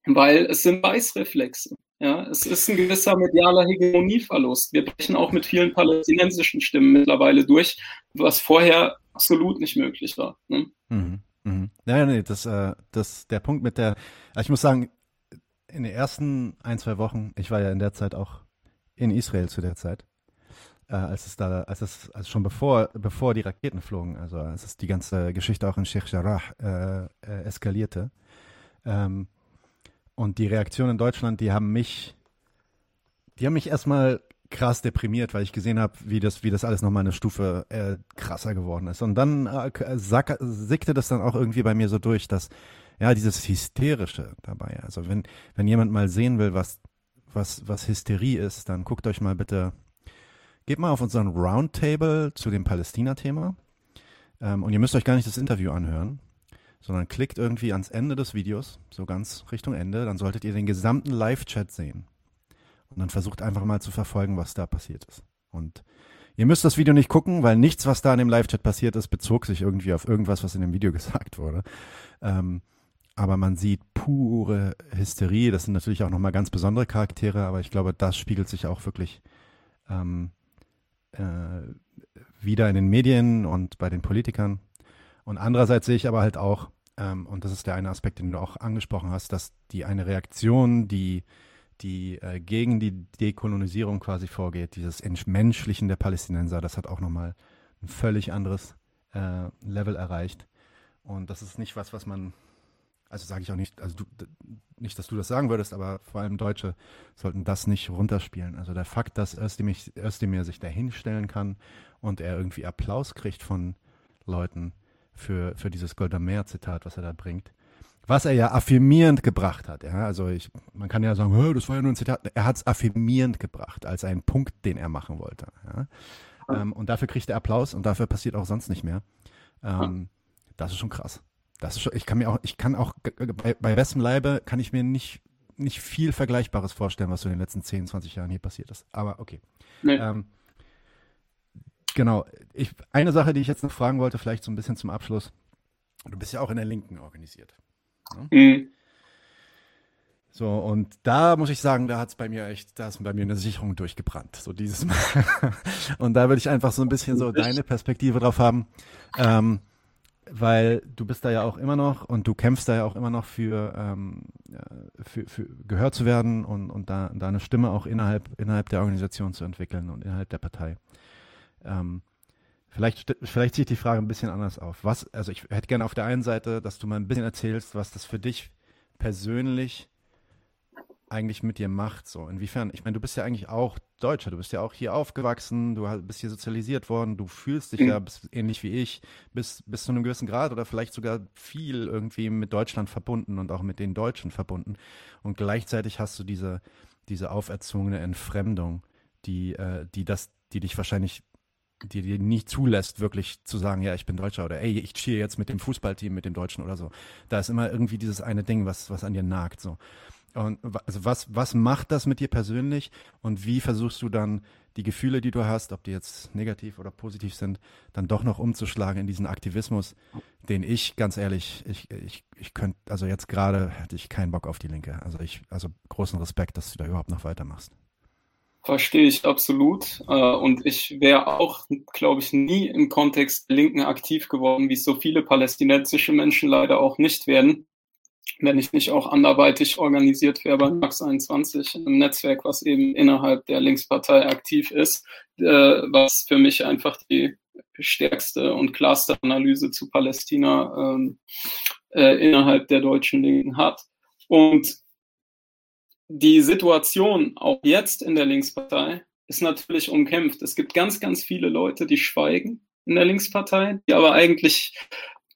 weil es sind Weißreflexe. Ja, es ist ein gewisser medialer Hegemonieverlust. Wir brechen auch mit vielen palästinensischen Stimmen mittlerweile durch, was vorher absolut nicht möglich war. Ne? Mhm, mhm. Ja, nee, das, äh, das, der Punkt mit der, ich muss sagen, in den ersten ein, zwei Wochen, ich war ja in der Zeit auch in Israel zu der Zeit. äh, als es da, als es als schon bevor, bevor die Raketen flogen, also als es die ganze Geschichte auch in Sheikh Jarrah äh, äh, eskalierte. Ähm, und die Reaktion in Deutschland, die haben mich, die haben mich erstmal krass deprimiert, weil ich gesehen habe, wie das, wie das alles nochmal eine Stufe äh, krasser geworden ist. Und dann äh, sack, sickte das dann auch irgendwie bei mir so durch, dass ja dieses Hysterische dabei. Also wenn, wenn jemand mal sehen will, was, was, was Hysterie ist, dann guckt euch mal bitte, geht mal auf unseren Roundtable zu dem Palästina-Thema. Ähm, und ihr müsst euch gar nicht das Interview anhören, sondern klickt irgendwie ans Ende des Videos, so ganz Richtung Ende, dann solltet ihr den gesamten Live-Chat sehen. Und dann versucht einfach mal zu verfolgen, was da passiert ist. Und ihr müsst das Video nicht gucken, weil nichts, was da in dem Live-Chat passiert ist, bezog sich irgendwie auf irgendwas, was in dem Video gesagt wurde. Ähm, aber man sieht pure Hysterie. Das sind natürlich auch nochmal ganz besondere Charaktere, aber ich glaube, das spiegelt sich auch wirklich ähm, äh, wieder in den Medien und bei den Politikern. Und andererseits sehe ich aber halt auch, ähm, und das ist der eine Aspekt, den du auch angesprochen hast, dass die eine Reaktion, die die äh, gegen die Dekolonisierung quasi vorgeht, dieses Entmenschlichen der Palästinenser, das hat auch nochmal ein völlig anderes äh, Level erreicht. Und das ist nicht was, was man, also sage ich auch nicht, also du, nicht, dass du das sagen würdest, aber vor allem Deutsche sollten das nicht runterspielen. Also der Fakt, dass Özdemir, sich dahinstellen kann und er irgendwie Applaus kriegt von Leuten für, für dieses Golda Meir-Zitat, was er da bringt, was er ja affirmierend gebracht hat. Ja? Also ich, man kann ja sagen, das war ja nur ein Zitat. Er hat es affirmierend gebracht als einen Punkt, den er machen wollte. Ja? Ähm, und dafür kriegt er Applaus und dafür passiert auch sonst nicht mehr. Ähm, das ist schon krass. Das ist schon, ich kann mir auch, ich kann auch bei, bei bestem Leibe kann ich mir nicht nicht viel Vergleichbares vorstellen, was so in den letzten 10, 20 Jahren hier passiert ist. Aber okay. Nee. Ähm, genau. Ich, eine Sache, die ich jetzt noch fragen wollte, vielleicht so ein bisschen zum Abschluss. Du bist ja auch in der Linken organisiert. Ne? Mhm. So, und da muss ich sagen, da hat es bei mir echt, da ist bei mir eine Sicherung durchgebrannt, so dieses Mal. und da würde ich einfach so ein bisschen so deine Perspektive drauf haben. Ähm, weil du bist da ja auch immer noch und du kämpfst da ja auch immer noch für, ähm, für, für gehört zu werden und, und da, da eine Stimme auch innerhalb, innerhalb der Organisation zu entwickeln und innerhalb der Partei. Ähm, Vielleicht, vielleicht ziehe ich die Frage ein bisschen anders auf. Was, also ich hätte gerne auf der einen Seite, dass du mal ein bisschen erzählst, was das für dich persönlich eigentlich mit dir macht. So, inwiefern, ich meine, du bist ja eigentlich auch Deutscher, du bist ja auch hier aufgewachsen, du bist hier sozialisiert worden, du fühlst dich mhm. ja ähnlich wie ich, bis, bis zu einem gewissen Grad oder vielleicht sogar viel irgendwie mit Deutschland verbunden und auch mit den Deutschen verbunden. Und gleichzeitig hast du diese, diese auferzwungene Entfremdung, die, äh, die das, die dich wahrscheinlich die dir nicht zulässt, wirklich zu sagen, ja, ich bin Deutscher oder ey, ich cheer jetzt mit dem Fußballteam, mit dem Deutschen oder so. Da ist immer irgendwie dieses eine Ding, was, was an dir nagt, so. Und also was, was macht das mit dir persönlich und wie versuchst du dann die Gefühle, die du hast, ob die jetzt negativ oder positiv sind, dann doch noch umzuschlagen in diesen Aktivismus, den ich, ganz ehrlich, ich, ich, ich könnte, also jetzt gerade hätte ich keinen Bock auf die Linke. Also ich, also großen Respekt, dass du da überhaupt noch weitermachst. Verstehe ich absolut. Äh, und ich wäre auch, glaube ich, nie im Kontext Linken aktiv geworden, wie es so viele palästinensische Menschen leider auch nicht werden, wenn ich nicht auch anderweitig organisiert wäre bei Max 21, einem Netzwerk, was eben innerhalb der Linkspartei aktiv ist, äh, was für mich einfach die stärkste und klarste Analyse zu Palästina ähm, äh, innerhalb der deutschen Linken hat. Und die Situation auch jetzt in der Linkspartei ist natürlich umkämpft. Es gibt ganz, ganz viele Leute, die schweigen in der Linkspartei, die aber eigentlich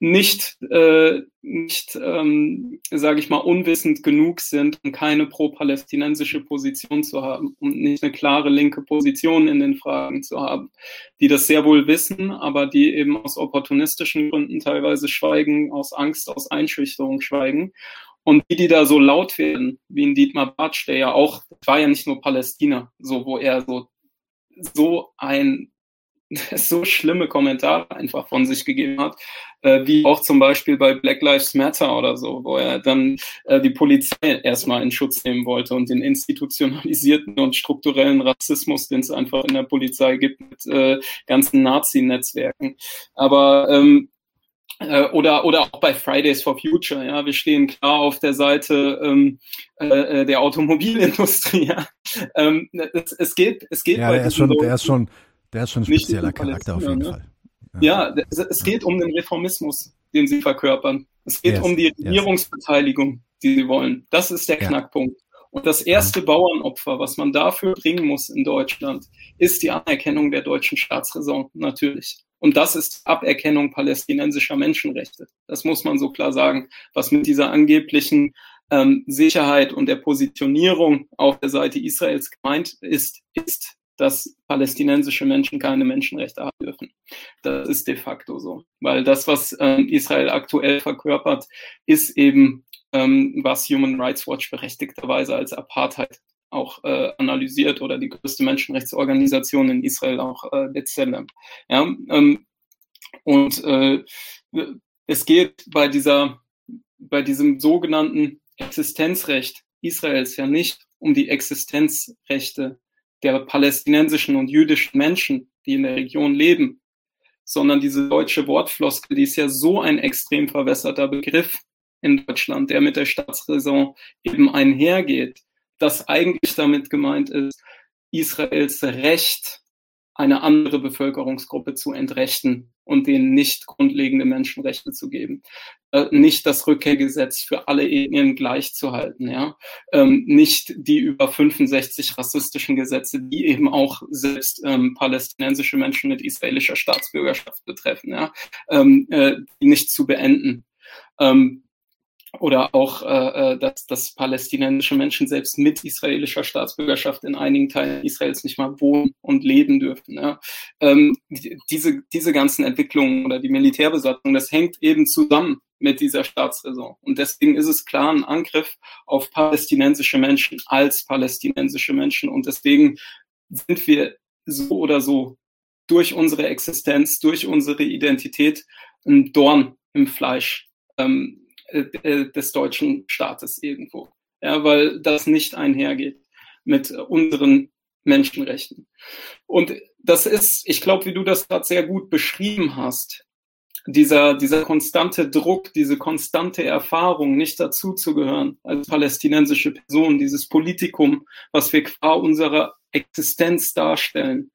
nicht, äh, nicht ähm, sage ich mal, unwissend genug sind, um keine pro-palästinensische Position zu haben, um nicht eine klare linke Position in den Fragen zu haben, die das sehr wohl wissen, aber die eben aus opportunistischen Gründen teilweise schweigen, aus Angst, aus Einschüchterung schweigen. Und die, die da so laut werden, wie ein Dietmar Bartsch, der ja auch, war ja nicht nur Palästina, so, wo er so, so ein, so schlimme Kommentare einfach von sich gegeben hat, äh, wie auch zum Beispiel bei Black Lives Matter oder so, wo er dann äh, die Polizei erstmal in Schutz nehmen wollte und den institutionalisierten und strukturellen Rassismus, den es einfach in der Polizei gibt mit äh, ganzen Nazi-Netzwerken. Aber ähm, äh, oder, oder auch bei Fridays for Future, ja, wir stehen klar auf der Seite ähm, äh, der Automobilindustrie. Ja. Ähm, es, es geht, es geht ja, der ist schon, der ist schon, Der ist schon ein spezieller Charakter auf jeden ne? Fall. Ja, ja es geht um den Reformismus, den sie verkörpern. Es geht yes, um die Regierungsbeteiligung, yes. die sie wollen. Das ist der ja. Knackpunkt. Und das erste Bauernopfer, was man dafür bringen muss in Deutschland, ist die Anerkennung der deutschen Staatsräson, natürlich. Und das ist Aberkennung palästinensischer Menschenrechte. Das muss man so klar sagen. Was mit dieser angeblichen ähm, Sicherheit und der Positionierung auf der Seite Israels gemeint ist, ist, dass palästinensische Menschen keine Menschenrechte haben dürfen. Das ist de facto so. Weil das, was ähm, Israel aktuell verkörpert, ist eben, ähm, was Human Rights Watch berechtigterweise als Apartheid auch äh, analysiert oder die größte Menschenrechtsorganisation in Israel auch äh, B'Tselem. Ja, ähm, und äh, es geht bei dieser, bei diesem sogenannten Existenzrecht Israels ja nicht um die Existenzrechte der palästinensischen und jüdischen Menschen, die in der Region leben, sondern diese deutsche Wortfloskel, die ist ja so ein extrem verwässerter Begriff in Deutschland, der mit der Staatsräson eben einhergeht, dass eigentlich damit gemeint ist, Israels Recht, eine andere Bevölkerungsgruppe zu entrechten und denen nicht grundlegende Menschenrechte zu geben. Äh, nicht das Rückkehrgesetz für alle Ethnien gleichzuhalten, ja. Ähm, nicht die über 65 rassistischen Gesetze, die eben auch selbst ähm, palästinensische Menschen mit israelischer Staatsbürgerschaft betreffen, ja, ähm, äh, nicht zu beenden. Ähm, oder auch, äh, äh, dass, dass palästinensische Menschen selbst mit israelischer Staatsbürgerschaft in einigen Teilen Israels nicht mal wohnen und leben dürfen. Ja. Ähm, diese, diese ganzen Entwicklungen oder die Militärbesatzung, das hängt eben zusammen mit dieser Staatsräson. Und deswegen ist es klar ein Angriff auf palästinensische Menschen als palästinensische Menschen. Und deswegen sind wir so oder so durch unsere Existenz, durch unsere Identität ein Dorn im Fleisch. Ähm, äh, äh, des deutschen Staates irgendwo. Ja, weil das nicht einhergeht mit unseren Menschenrechten. Und das ist, ich glaube, wie du das gerade sehr gut beschrieben hast, dieser, dieser konstante Druck, diese konstante Erfahrung, nicht dazuzugehören als palästinensische Person, dieses Politikum, was wir qua unserer Existenz darstellen,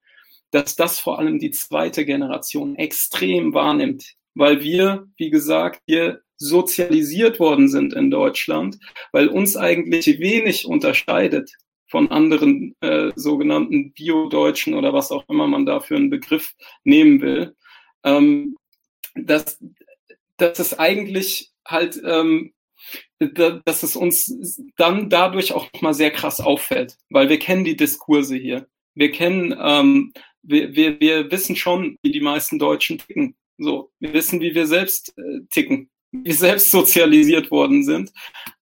dass das vor allem die zweite Generation extrem wahrnimmt, weil wir, wie gesagt, hier sozialisiert worden sind in Deutschland, weil uns eigentlich wenig unterscheidet von anderen äh, sogenannten Bio-Deutschen oder was auch immer man da für einen Begriff nehmen will, ähm, dass, dass es eigentlich halt, ähm, dass es uns dann dadurch auch mal sehr krass auffällt, weil wir kennen die Diskurse hier. Wir kennen, ähm, wir, wir, wir wissen schon, wie die meisten Deutschen ticken. So, wir wissen, wie wir selbst äh, ticken wir selbst sozialisiert worden sind.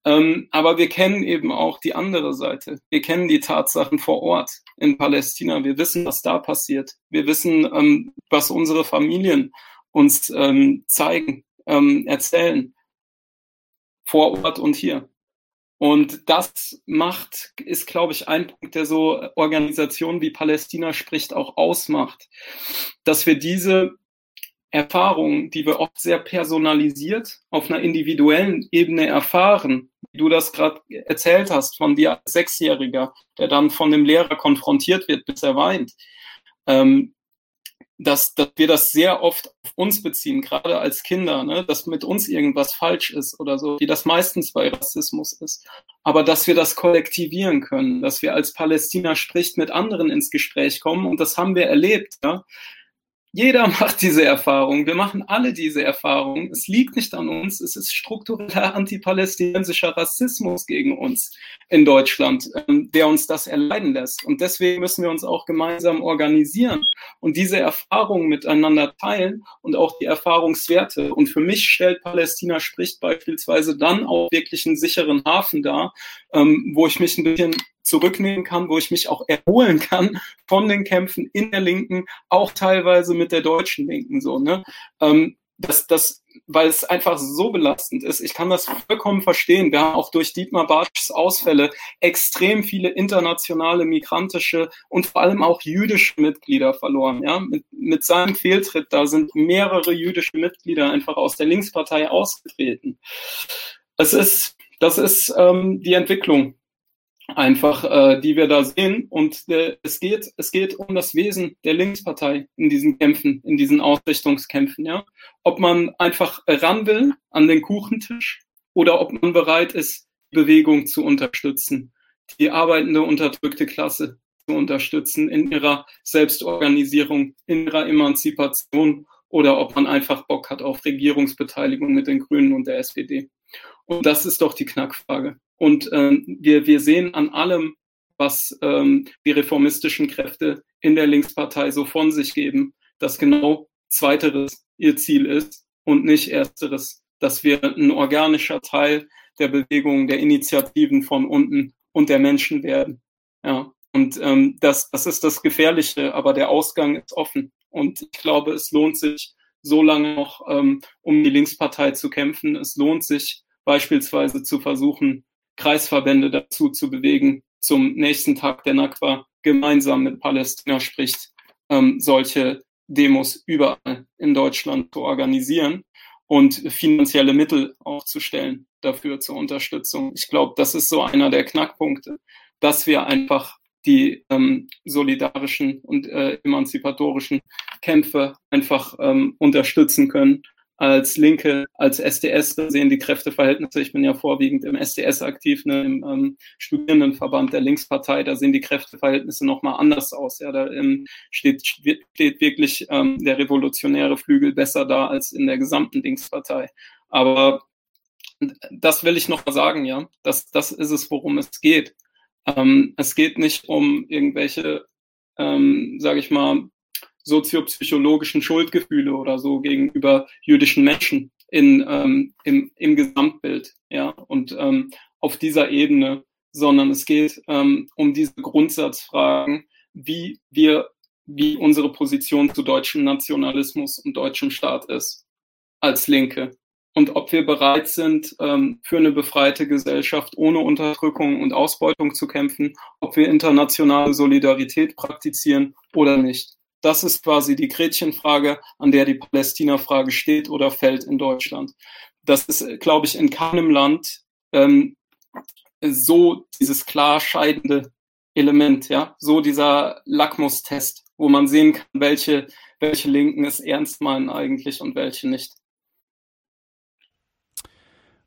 Ähm, aber wir kennen eben auch die andere Seite. Wir kennen die Tatsachen vor Ort in Palästina. Wir wissen, was da passiert. Wir wissen, ähm, was unsere Familien uns ähm, zeigen, ähm, erzählen. Vor Ort und hier. Und das macht, ist, glaube ich, ein Punkt, der so Organisationen wie Palästina spricht, auch ausmacht, dass wir diese Erfahrungen, die wir oft sehr personalisiert auf einer individuellen Ebene erfahren, wie du das gerade erzählt hast von dir als Sechsjähriger, der dann von dem Lehrer konfrontiert wird, bis er weint, ähm, dass, dass wir das sehr oft auf uns beziehen, gerade als Kinder, ne, dass mit uns irgendwas falsch ist oder so, wie das meistens bei Rassismus ist. Aber dass wir das kollektivieren können, dass wir als Palästina spricht mit anderen ins Gespräch kommen und das haben wir erlebt. Ja jeder macht diese Erfahrung. Wir machen alle diese Erfahrung. Es liegt nicht an uns. Es ist struktureller antipalästinensischer Rassismus gegen uns in Deutschland, ähm, der uns das erleiden lässt. Und deswegen müssen wir uns auch gemeinsam organisieren und diese Erfahrungen miteinander teilen und auch die Erfahrungswerte. Und für mich stellt Palästina spricht beispielsweise dann auch wirklich einen sicheren Hafen dar, ähm, wo ich mich ein bisschen zurücknehmen kann, wo ich mich auch erholen kann von den Kämpfen in der Linken, auch teilweise mit der deutschen Linken so, ne? Ähm, das, das, weil es einfach so belastend ist. Ich kann das vollkommen verstehen. Wir haben auch durch Dietmar Bartschs Ausfälle extrem viele internationale, migrantische und vor allem auch jüdische Mitglieder verloren. Ja, mit, mit seinem Fehltritt, da sind mehrere jüdische Mitglieder einfach aus der Linkspartei ausgetreten. Das ist, das ist ähm, die Entwicklung einfach, äh, die wir da sehen. Und äh, es geht, es geht um das Wesen der Linkspartei in diesen Kämpfen, in diesen Ausrichtungskämpfen, ja. Ob man einfach ran will an den Kuchentisch oder ob man bereit ist, Bewegung zu unterstützen, die arbeitende unterdrückte Klasse zu unterstützen in ihrer Selbstorganisierung, in ihrer Emanzipation oder ob man einfach Bock hat auf Regierungsbeteiligung mit den Grünen und der SPD. Und das ist doch die Knackfrage. Und ähm, wir, wir sehen an allem, was ähm, die reformistischen Kräfte in der Linkspartei so von sich geben, dass genau zweiteres ihr Ziel ist und nicht ersteres, dass wir ein organischer Teil der Bewegung, der Initiativen von unten und der Menschen werden. Ja, und ähm, das, das ist das Gefährliche, aber der Ausgang ist offen. Und ich glaube, es lohnt sich, so lange noch ähm, um die Linkspartei zu kämpfen. Es lohnt sich beispielsweise zu versuchen, Kreisverbände dazu zu bewegen, zum nächsten Tag der Nakba gemeinsam mit Palästina spricht, ähm, solche Demos überall in Deutschland zu organisieren und finanzielle Mittel auch zu stellen dafür zur Unterstützung. Ich glaube, das ist so einer der Knackpunkte, dass wir einfach die ähm, solidarischen und äh, emanzipatorischen Kämpfe einfach ähm, unterstützen können. Als Linke, als SDS, sehen die Kräfteverhältnisse, ich bin ja vorwiegend im SDS aktiv, ne, im ähm, Studierendenverband der Linkspartei, da sehen die Kräfteverhältnisse nochmal anders aus. Ja, da ähm, steht, steht wirklich ähm, der revolutionäre Flügel besser da als in der gesamten Linkspartei. Aber das will ich noch sagen, ja. Das, das ist es, worum es geht. Ähm, es geht nicht um irgendwelche, ähm, sage ich mal, soziopsychologischen Schuldgefühle oder so gegenüber jüdischen Menschen in, ähm, im, im Gesamtbild, ja, und ähm, auf dieser Ebene, sondern es geht ähm, um diese Grundsatzfragen, wie wir, wie unsere Position zu deutschem Nationalismus und deutschem Staat ist als Linke und ob wir bereit sind, ähm, für eine befreite Gesellschaft ohne Unterdrückung und Ausbeutung zu kämpfen, ob wir internationale Solidarität praktizieren oder nicht. Das ist quasi die Gretchenfrage, an der die Palästina-Frage steht oder fällt in Deutschland. Das ist, glaube ich, in keinem Land ähm, so dieses klar scheidende Element, ja, so dieser Lackmustest, wo man sehen kann, welche, welche Linken es ernst meinen eigentlich und welche nicht.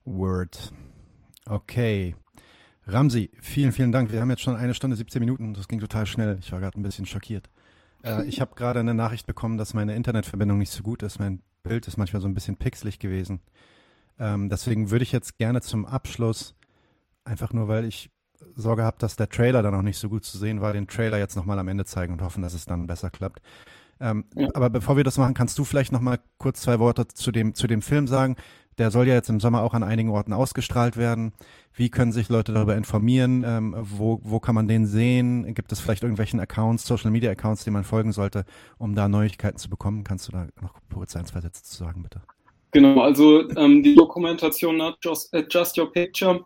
Word. Okay. Ramsi, vielen, vielen Dank. Wir haben jetzt schon eine Stunde, 17 Minuten. Das ging total schnell. Ich war gerade ein bisschen schockiert. Äh, ich habe gerade eine Nachricht bekommen, dass meine Internetverbindung nicht so gut ist. Mein Bild ist manchmal so ein bisschen pixelig gewesen. Ähm, deswegen würde ich jetzt gerne zum Abschluss, einfach nur weil ich Sorge habe, dass der Trailer dann auch nicht so gut zu sehen war, den Trailer jetzt nochmal am Ende zeigen und hoffen, dass es dann besser klappt. Ähm, ja. Aber bevor wir das machen, kannst du vielleicht nochmal kurz zwei Worte zu dem, zu dem Film sagen. Der soll ja jetzt im Sommer auch an einigen Orten ausgestrahlt werden. Wie können sich Leute darüber informieren? Ähm, wo, wo kann man den sehen? Gibt es vielleicht irgendwelchen Accounts, Social Media Accounts, denen man folgen sollte, um da Neuigkeiten zu bekommen? Kannst du da noch kurz ein, zwei Sätze zu sagen, bitte? Genau, also ähm, die Dokumentation Just, uh, Just Your Picture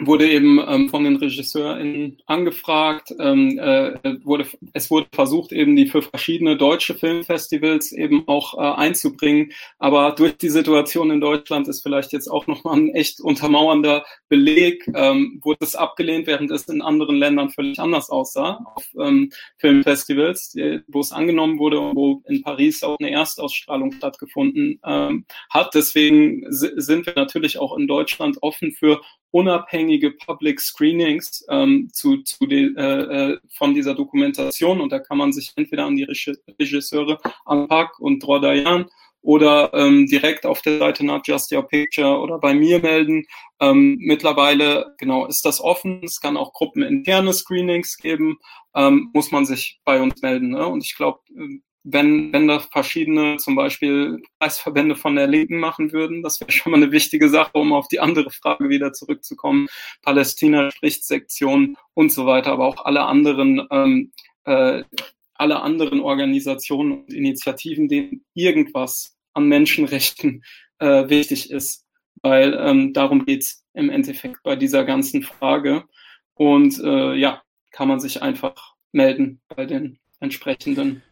wurde eben ähm, von den RegisseurInnen angefragt. Ähm, äh, wurde, es wurde versucht, eben die für verschiedene deutsche Filmfestivals eben auch äh, einzubringen. Aber durch die Situation in Deutschland ist vielleicht jetzt auch nochmal ein echt untermauernder Beleg, ähm, wurde es abgelehnt, während es in anderen Ländern völlig anders aussah auf ähm, Filmfestivals, wo es angenommen wurde und wo in Paris auch eine Erstausstrahlung stattgefunden ähm, hat. Deswegen sind wir natürlich auch in Deutschland offen für unabhängige Public Screenings ähm, zu, zu de, äh, äh, von dieser Dokumentation und da kann man sich entweder an die Regisseure Anpak und Drodayan oder ähm, direkt auf der Seite Not Just Your Picture oder bei mir melden. Ähm, mittlerweile genau ist das offen. Es kann auch gruppeninterne Screenings geben. Ähm, muss man sich bei uns melden. Ne? Und ich glaube, wenn, wenn das verschiedene, zum Beispiel Kreisverbände von der Linken machen würden, das wäre schon mal eine wichtige Sache, um auf die andere Frage wieder zurückzukommen. Palästina spricht Sektion und so weiter, aber auch alle anderen, ähm, äh, alle anderen Organisationen und Initiativen, denen irgendwas an Menschenrechten äh, wichtig ist, weil ähm, darum geht's im Endeffekt bei dieser ganzen Frage. Und äh, ja, kann man sich einfach melden bei den entsprechenden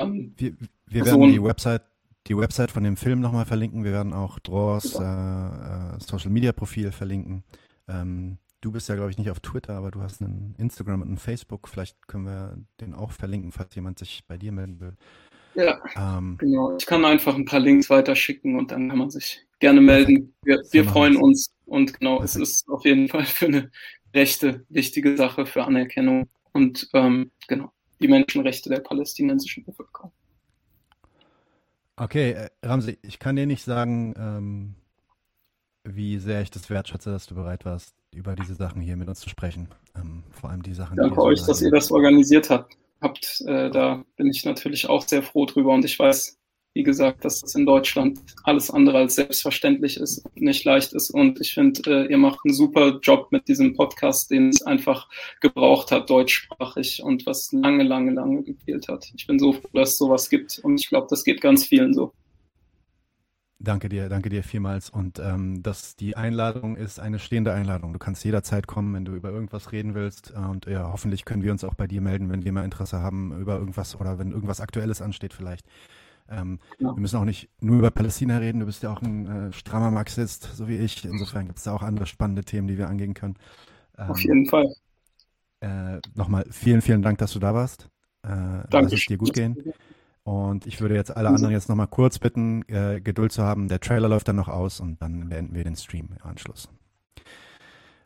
ähm, wir, wir werden die Website, die Website von dem Film nochmal verlinken. Wir werden auch Draws äh, äh, Social Media Profil verlinken. Ähm, du bist ja, glaube ich, nicht auf Twitter, aber du hast einen Instagram und einen Facebook. Vielleicht können wir den auch verlinken, falls jemand sich bei dir melden will. Ja, ähm, genau. Ich kann einfach ein paar Links weiterschicken und dann kann man sich gerne melden. Wir, wir freuen uns und genau, es ist auf jeden Fall für eine rechte wichtige Sache für Anerkennung und ähm, genau die Menschenrechte der palästinensischen Bevölkerung. Okay, äh, Ramsey, ich kann dir nicht sagen, ähm, wie sehr ich das wertschätze, dass du bereit warst, über diese Sachen hier mit uns zu sprechen. Ähm, vor allem die Sachen. Danke die euch, so dass ihr das organisiert habt. habt äh, da bin ich natürlich auch sehr froh drüber und ich weiß, wie gesagt, dass das in Deutschland alles andere als selbstverständlich ist und nicht leicht ist. Und ich finde, äh, ihr macht einen super Job mit diesem Podcast, den es einfach gebraucht hat, deutschsprachig und was lange, lange, lange gefehlt hat. Ich bin so froh, dass es sowas gibt und ich glaube, das geht ganz vielen so. Danke dir, danke dir vielmals. Und ähm, das, die Einladung ist eine stehende Einladung. Du kannst jederzeit kommen, wenn du über irgendwas reden willst. Und ja, hoffentlich können wir uns auch bei dir melden, wenn wir mal Interesse haben über irgendwas oder wenn irgendwas Aktuelles ansteht vielleicht. Ähm, ja. Wir müssen auch nicht nur über Palästina reden. Du bist ja auch ein äh, strammer Marxist, so wie ich. Insofern gibt es da auch andere spannende Themen, die wir angehen können. Ähm, Auf jeden Fall. Äh, Nochmal vielen, vielen Dank, dass du da warst. Äh, Danke. Lass es dir gut gehen. Und ich würde jetzt alle anderen jetzt nochmal kurz bitten, äh, Geduld zu haben. Der Trailer läuft dann noch aus und dann beenden wir den Stream im Anschluss.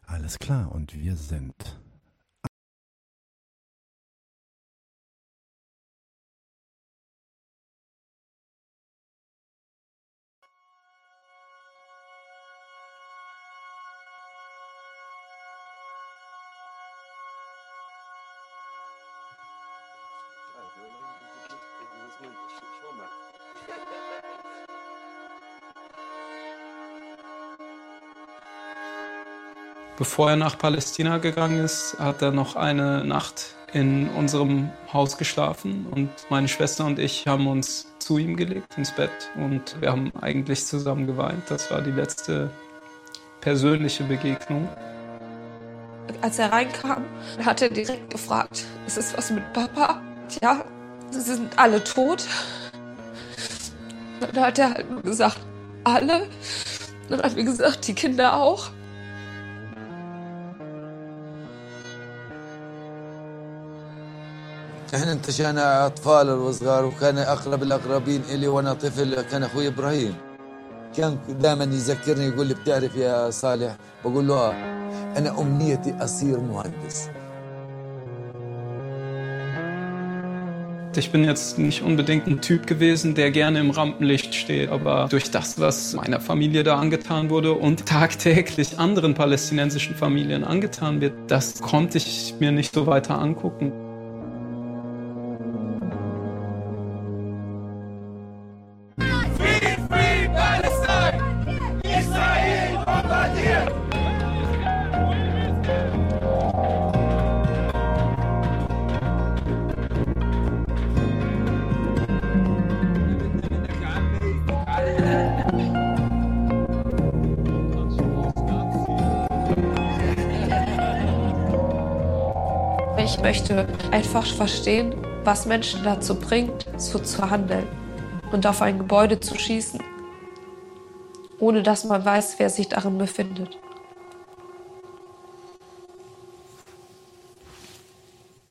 Alles klar, und wir sind Bevor er nach Palästina gegangen ist, hat er noch eine Nacht in unserem Haus geschlafen und meine Schwester und ich haben uns zu ihm gelegt ins Bett und wir haben eigentlich zusammen geweint. Das war die letzte persönliche Begegnung. Als er reinkam, hat er direkt gefragt, ist es was mit Papa? Ja, sie sind alle tot. Dann hat er halt gesagt, alle. Dann hat er gesagt, die Kinder auch. احنا انتشأنا اطفال وصغار وكان اقرب الاقربين الي وانا طفل كان اخوي ابراهيم كان دائما يذكرني يقول لي بتعرف يا صالح بقول له اه انا امنيتي اصير مهندس Ich bin jetzt nicht unbedingt ein Typ gewesen, der gerne im Rampenlicht steht, aber durch das, was meiner Familie da angetan wurde und tagtäglich anderen palästinensischen Familien angetan wird, das konnte ich mir nicht so weiter angucken. Einfach verstehen, was Menschen dazu bringt, so zu handeln und auf ein Gebäude zu schießen, ohne dass man weiß, wer sich darin befindet.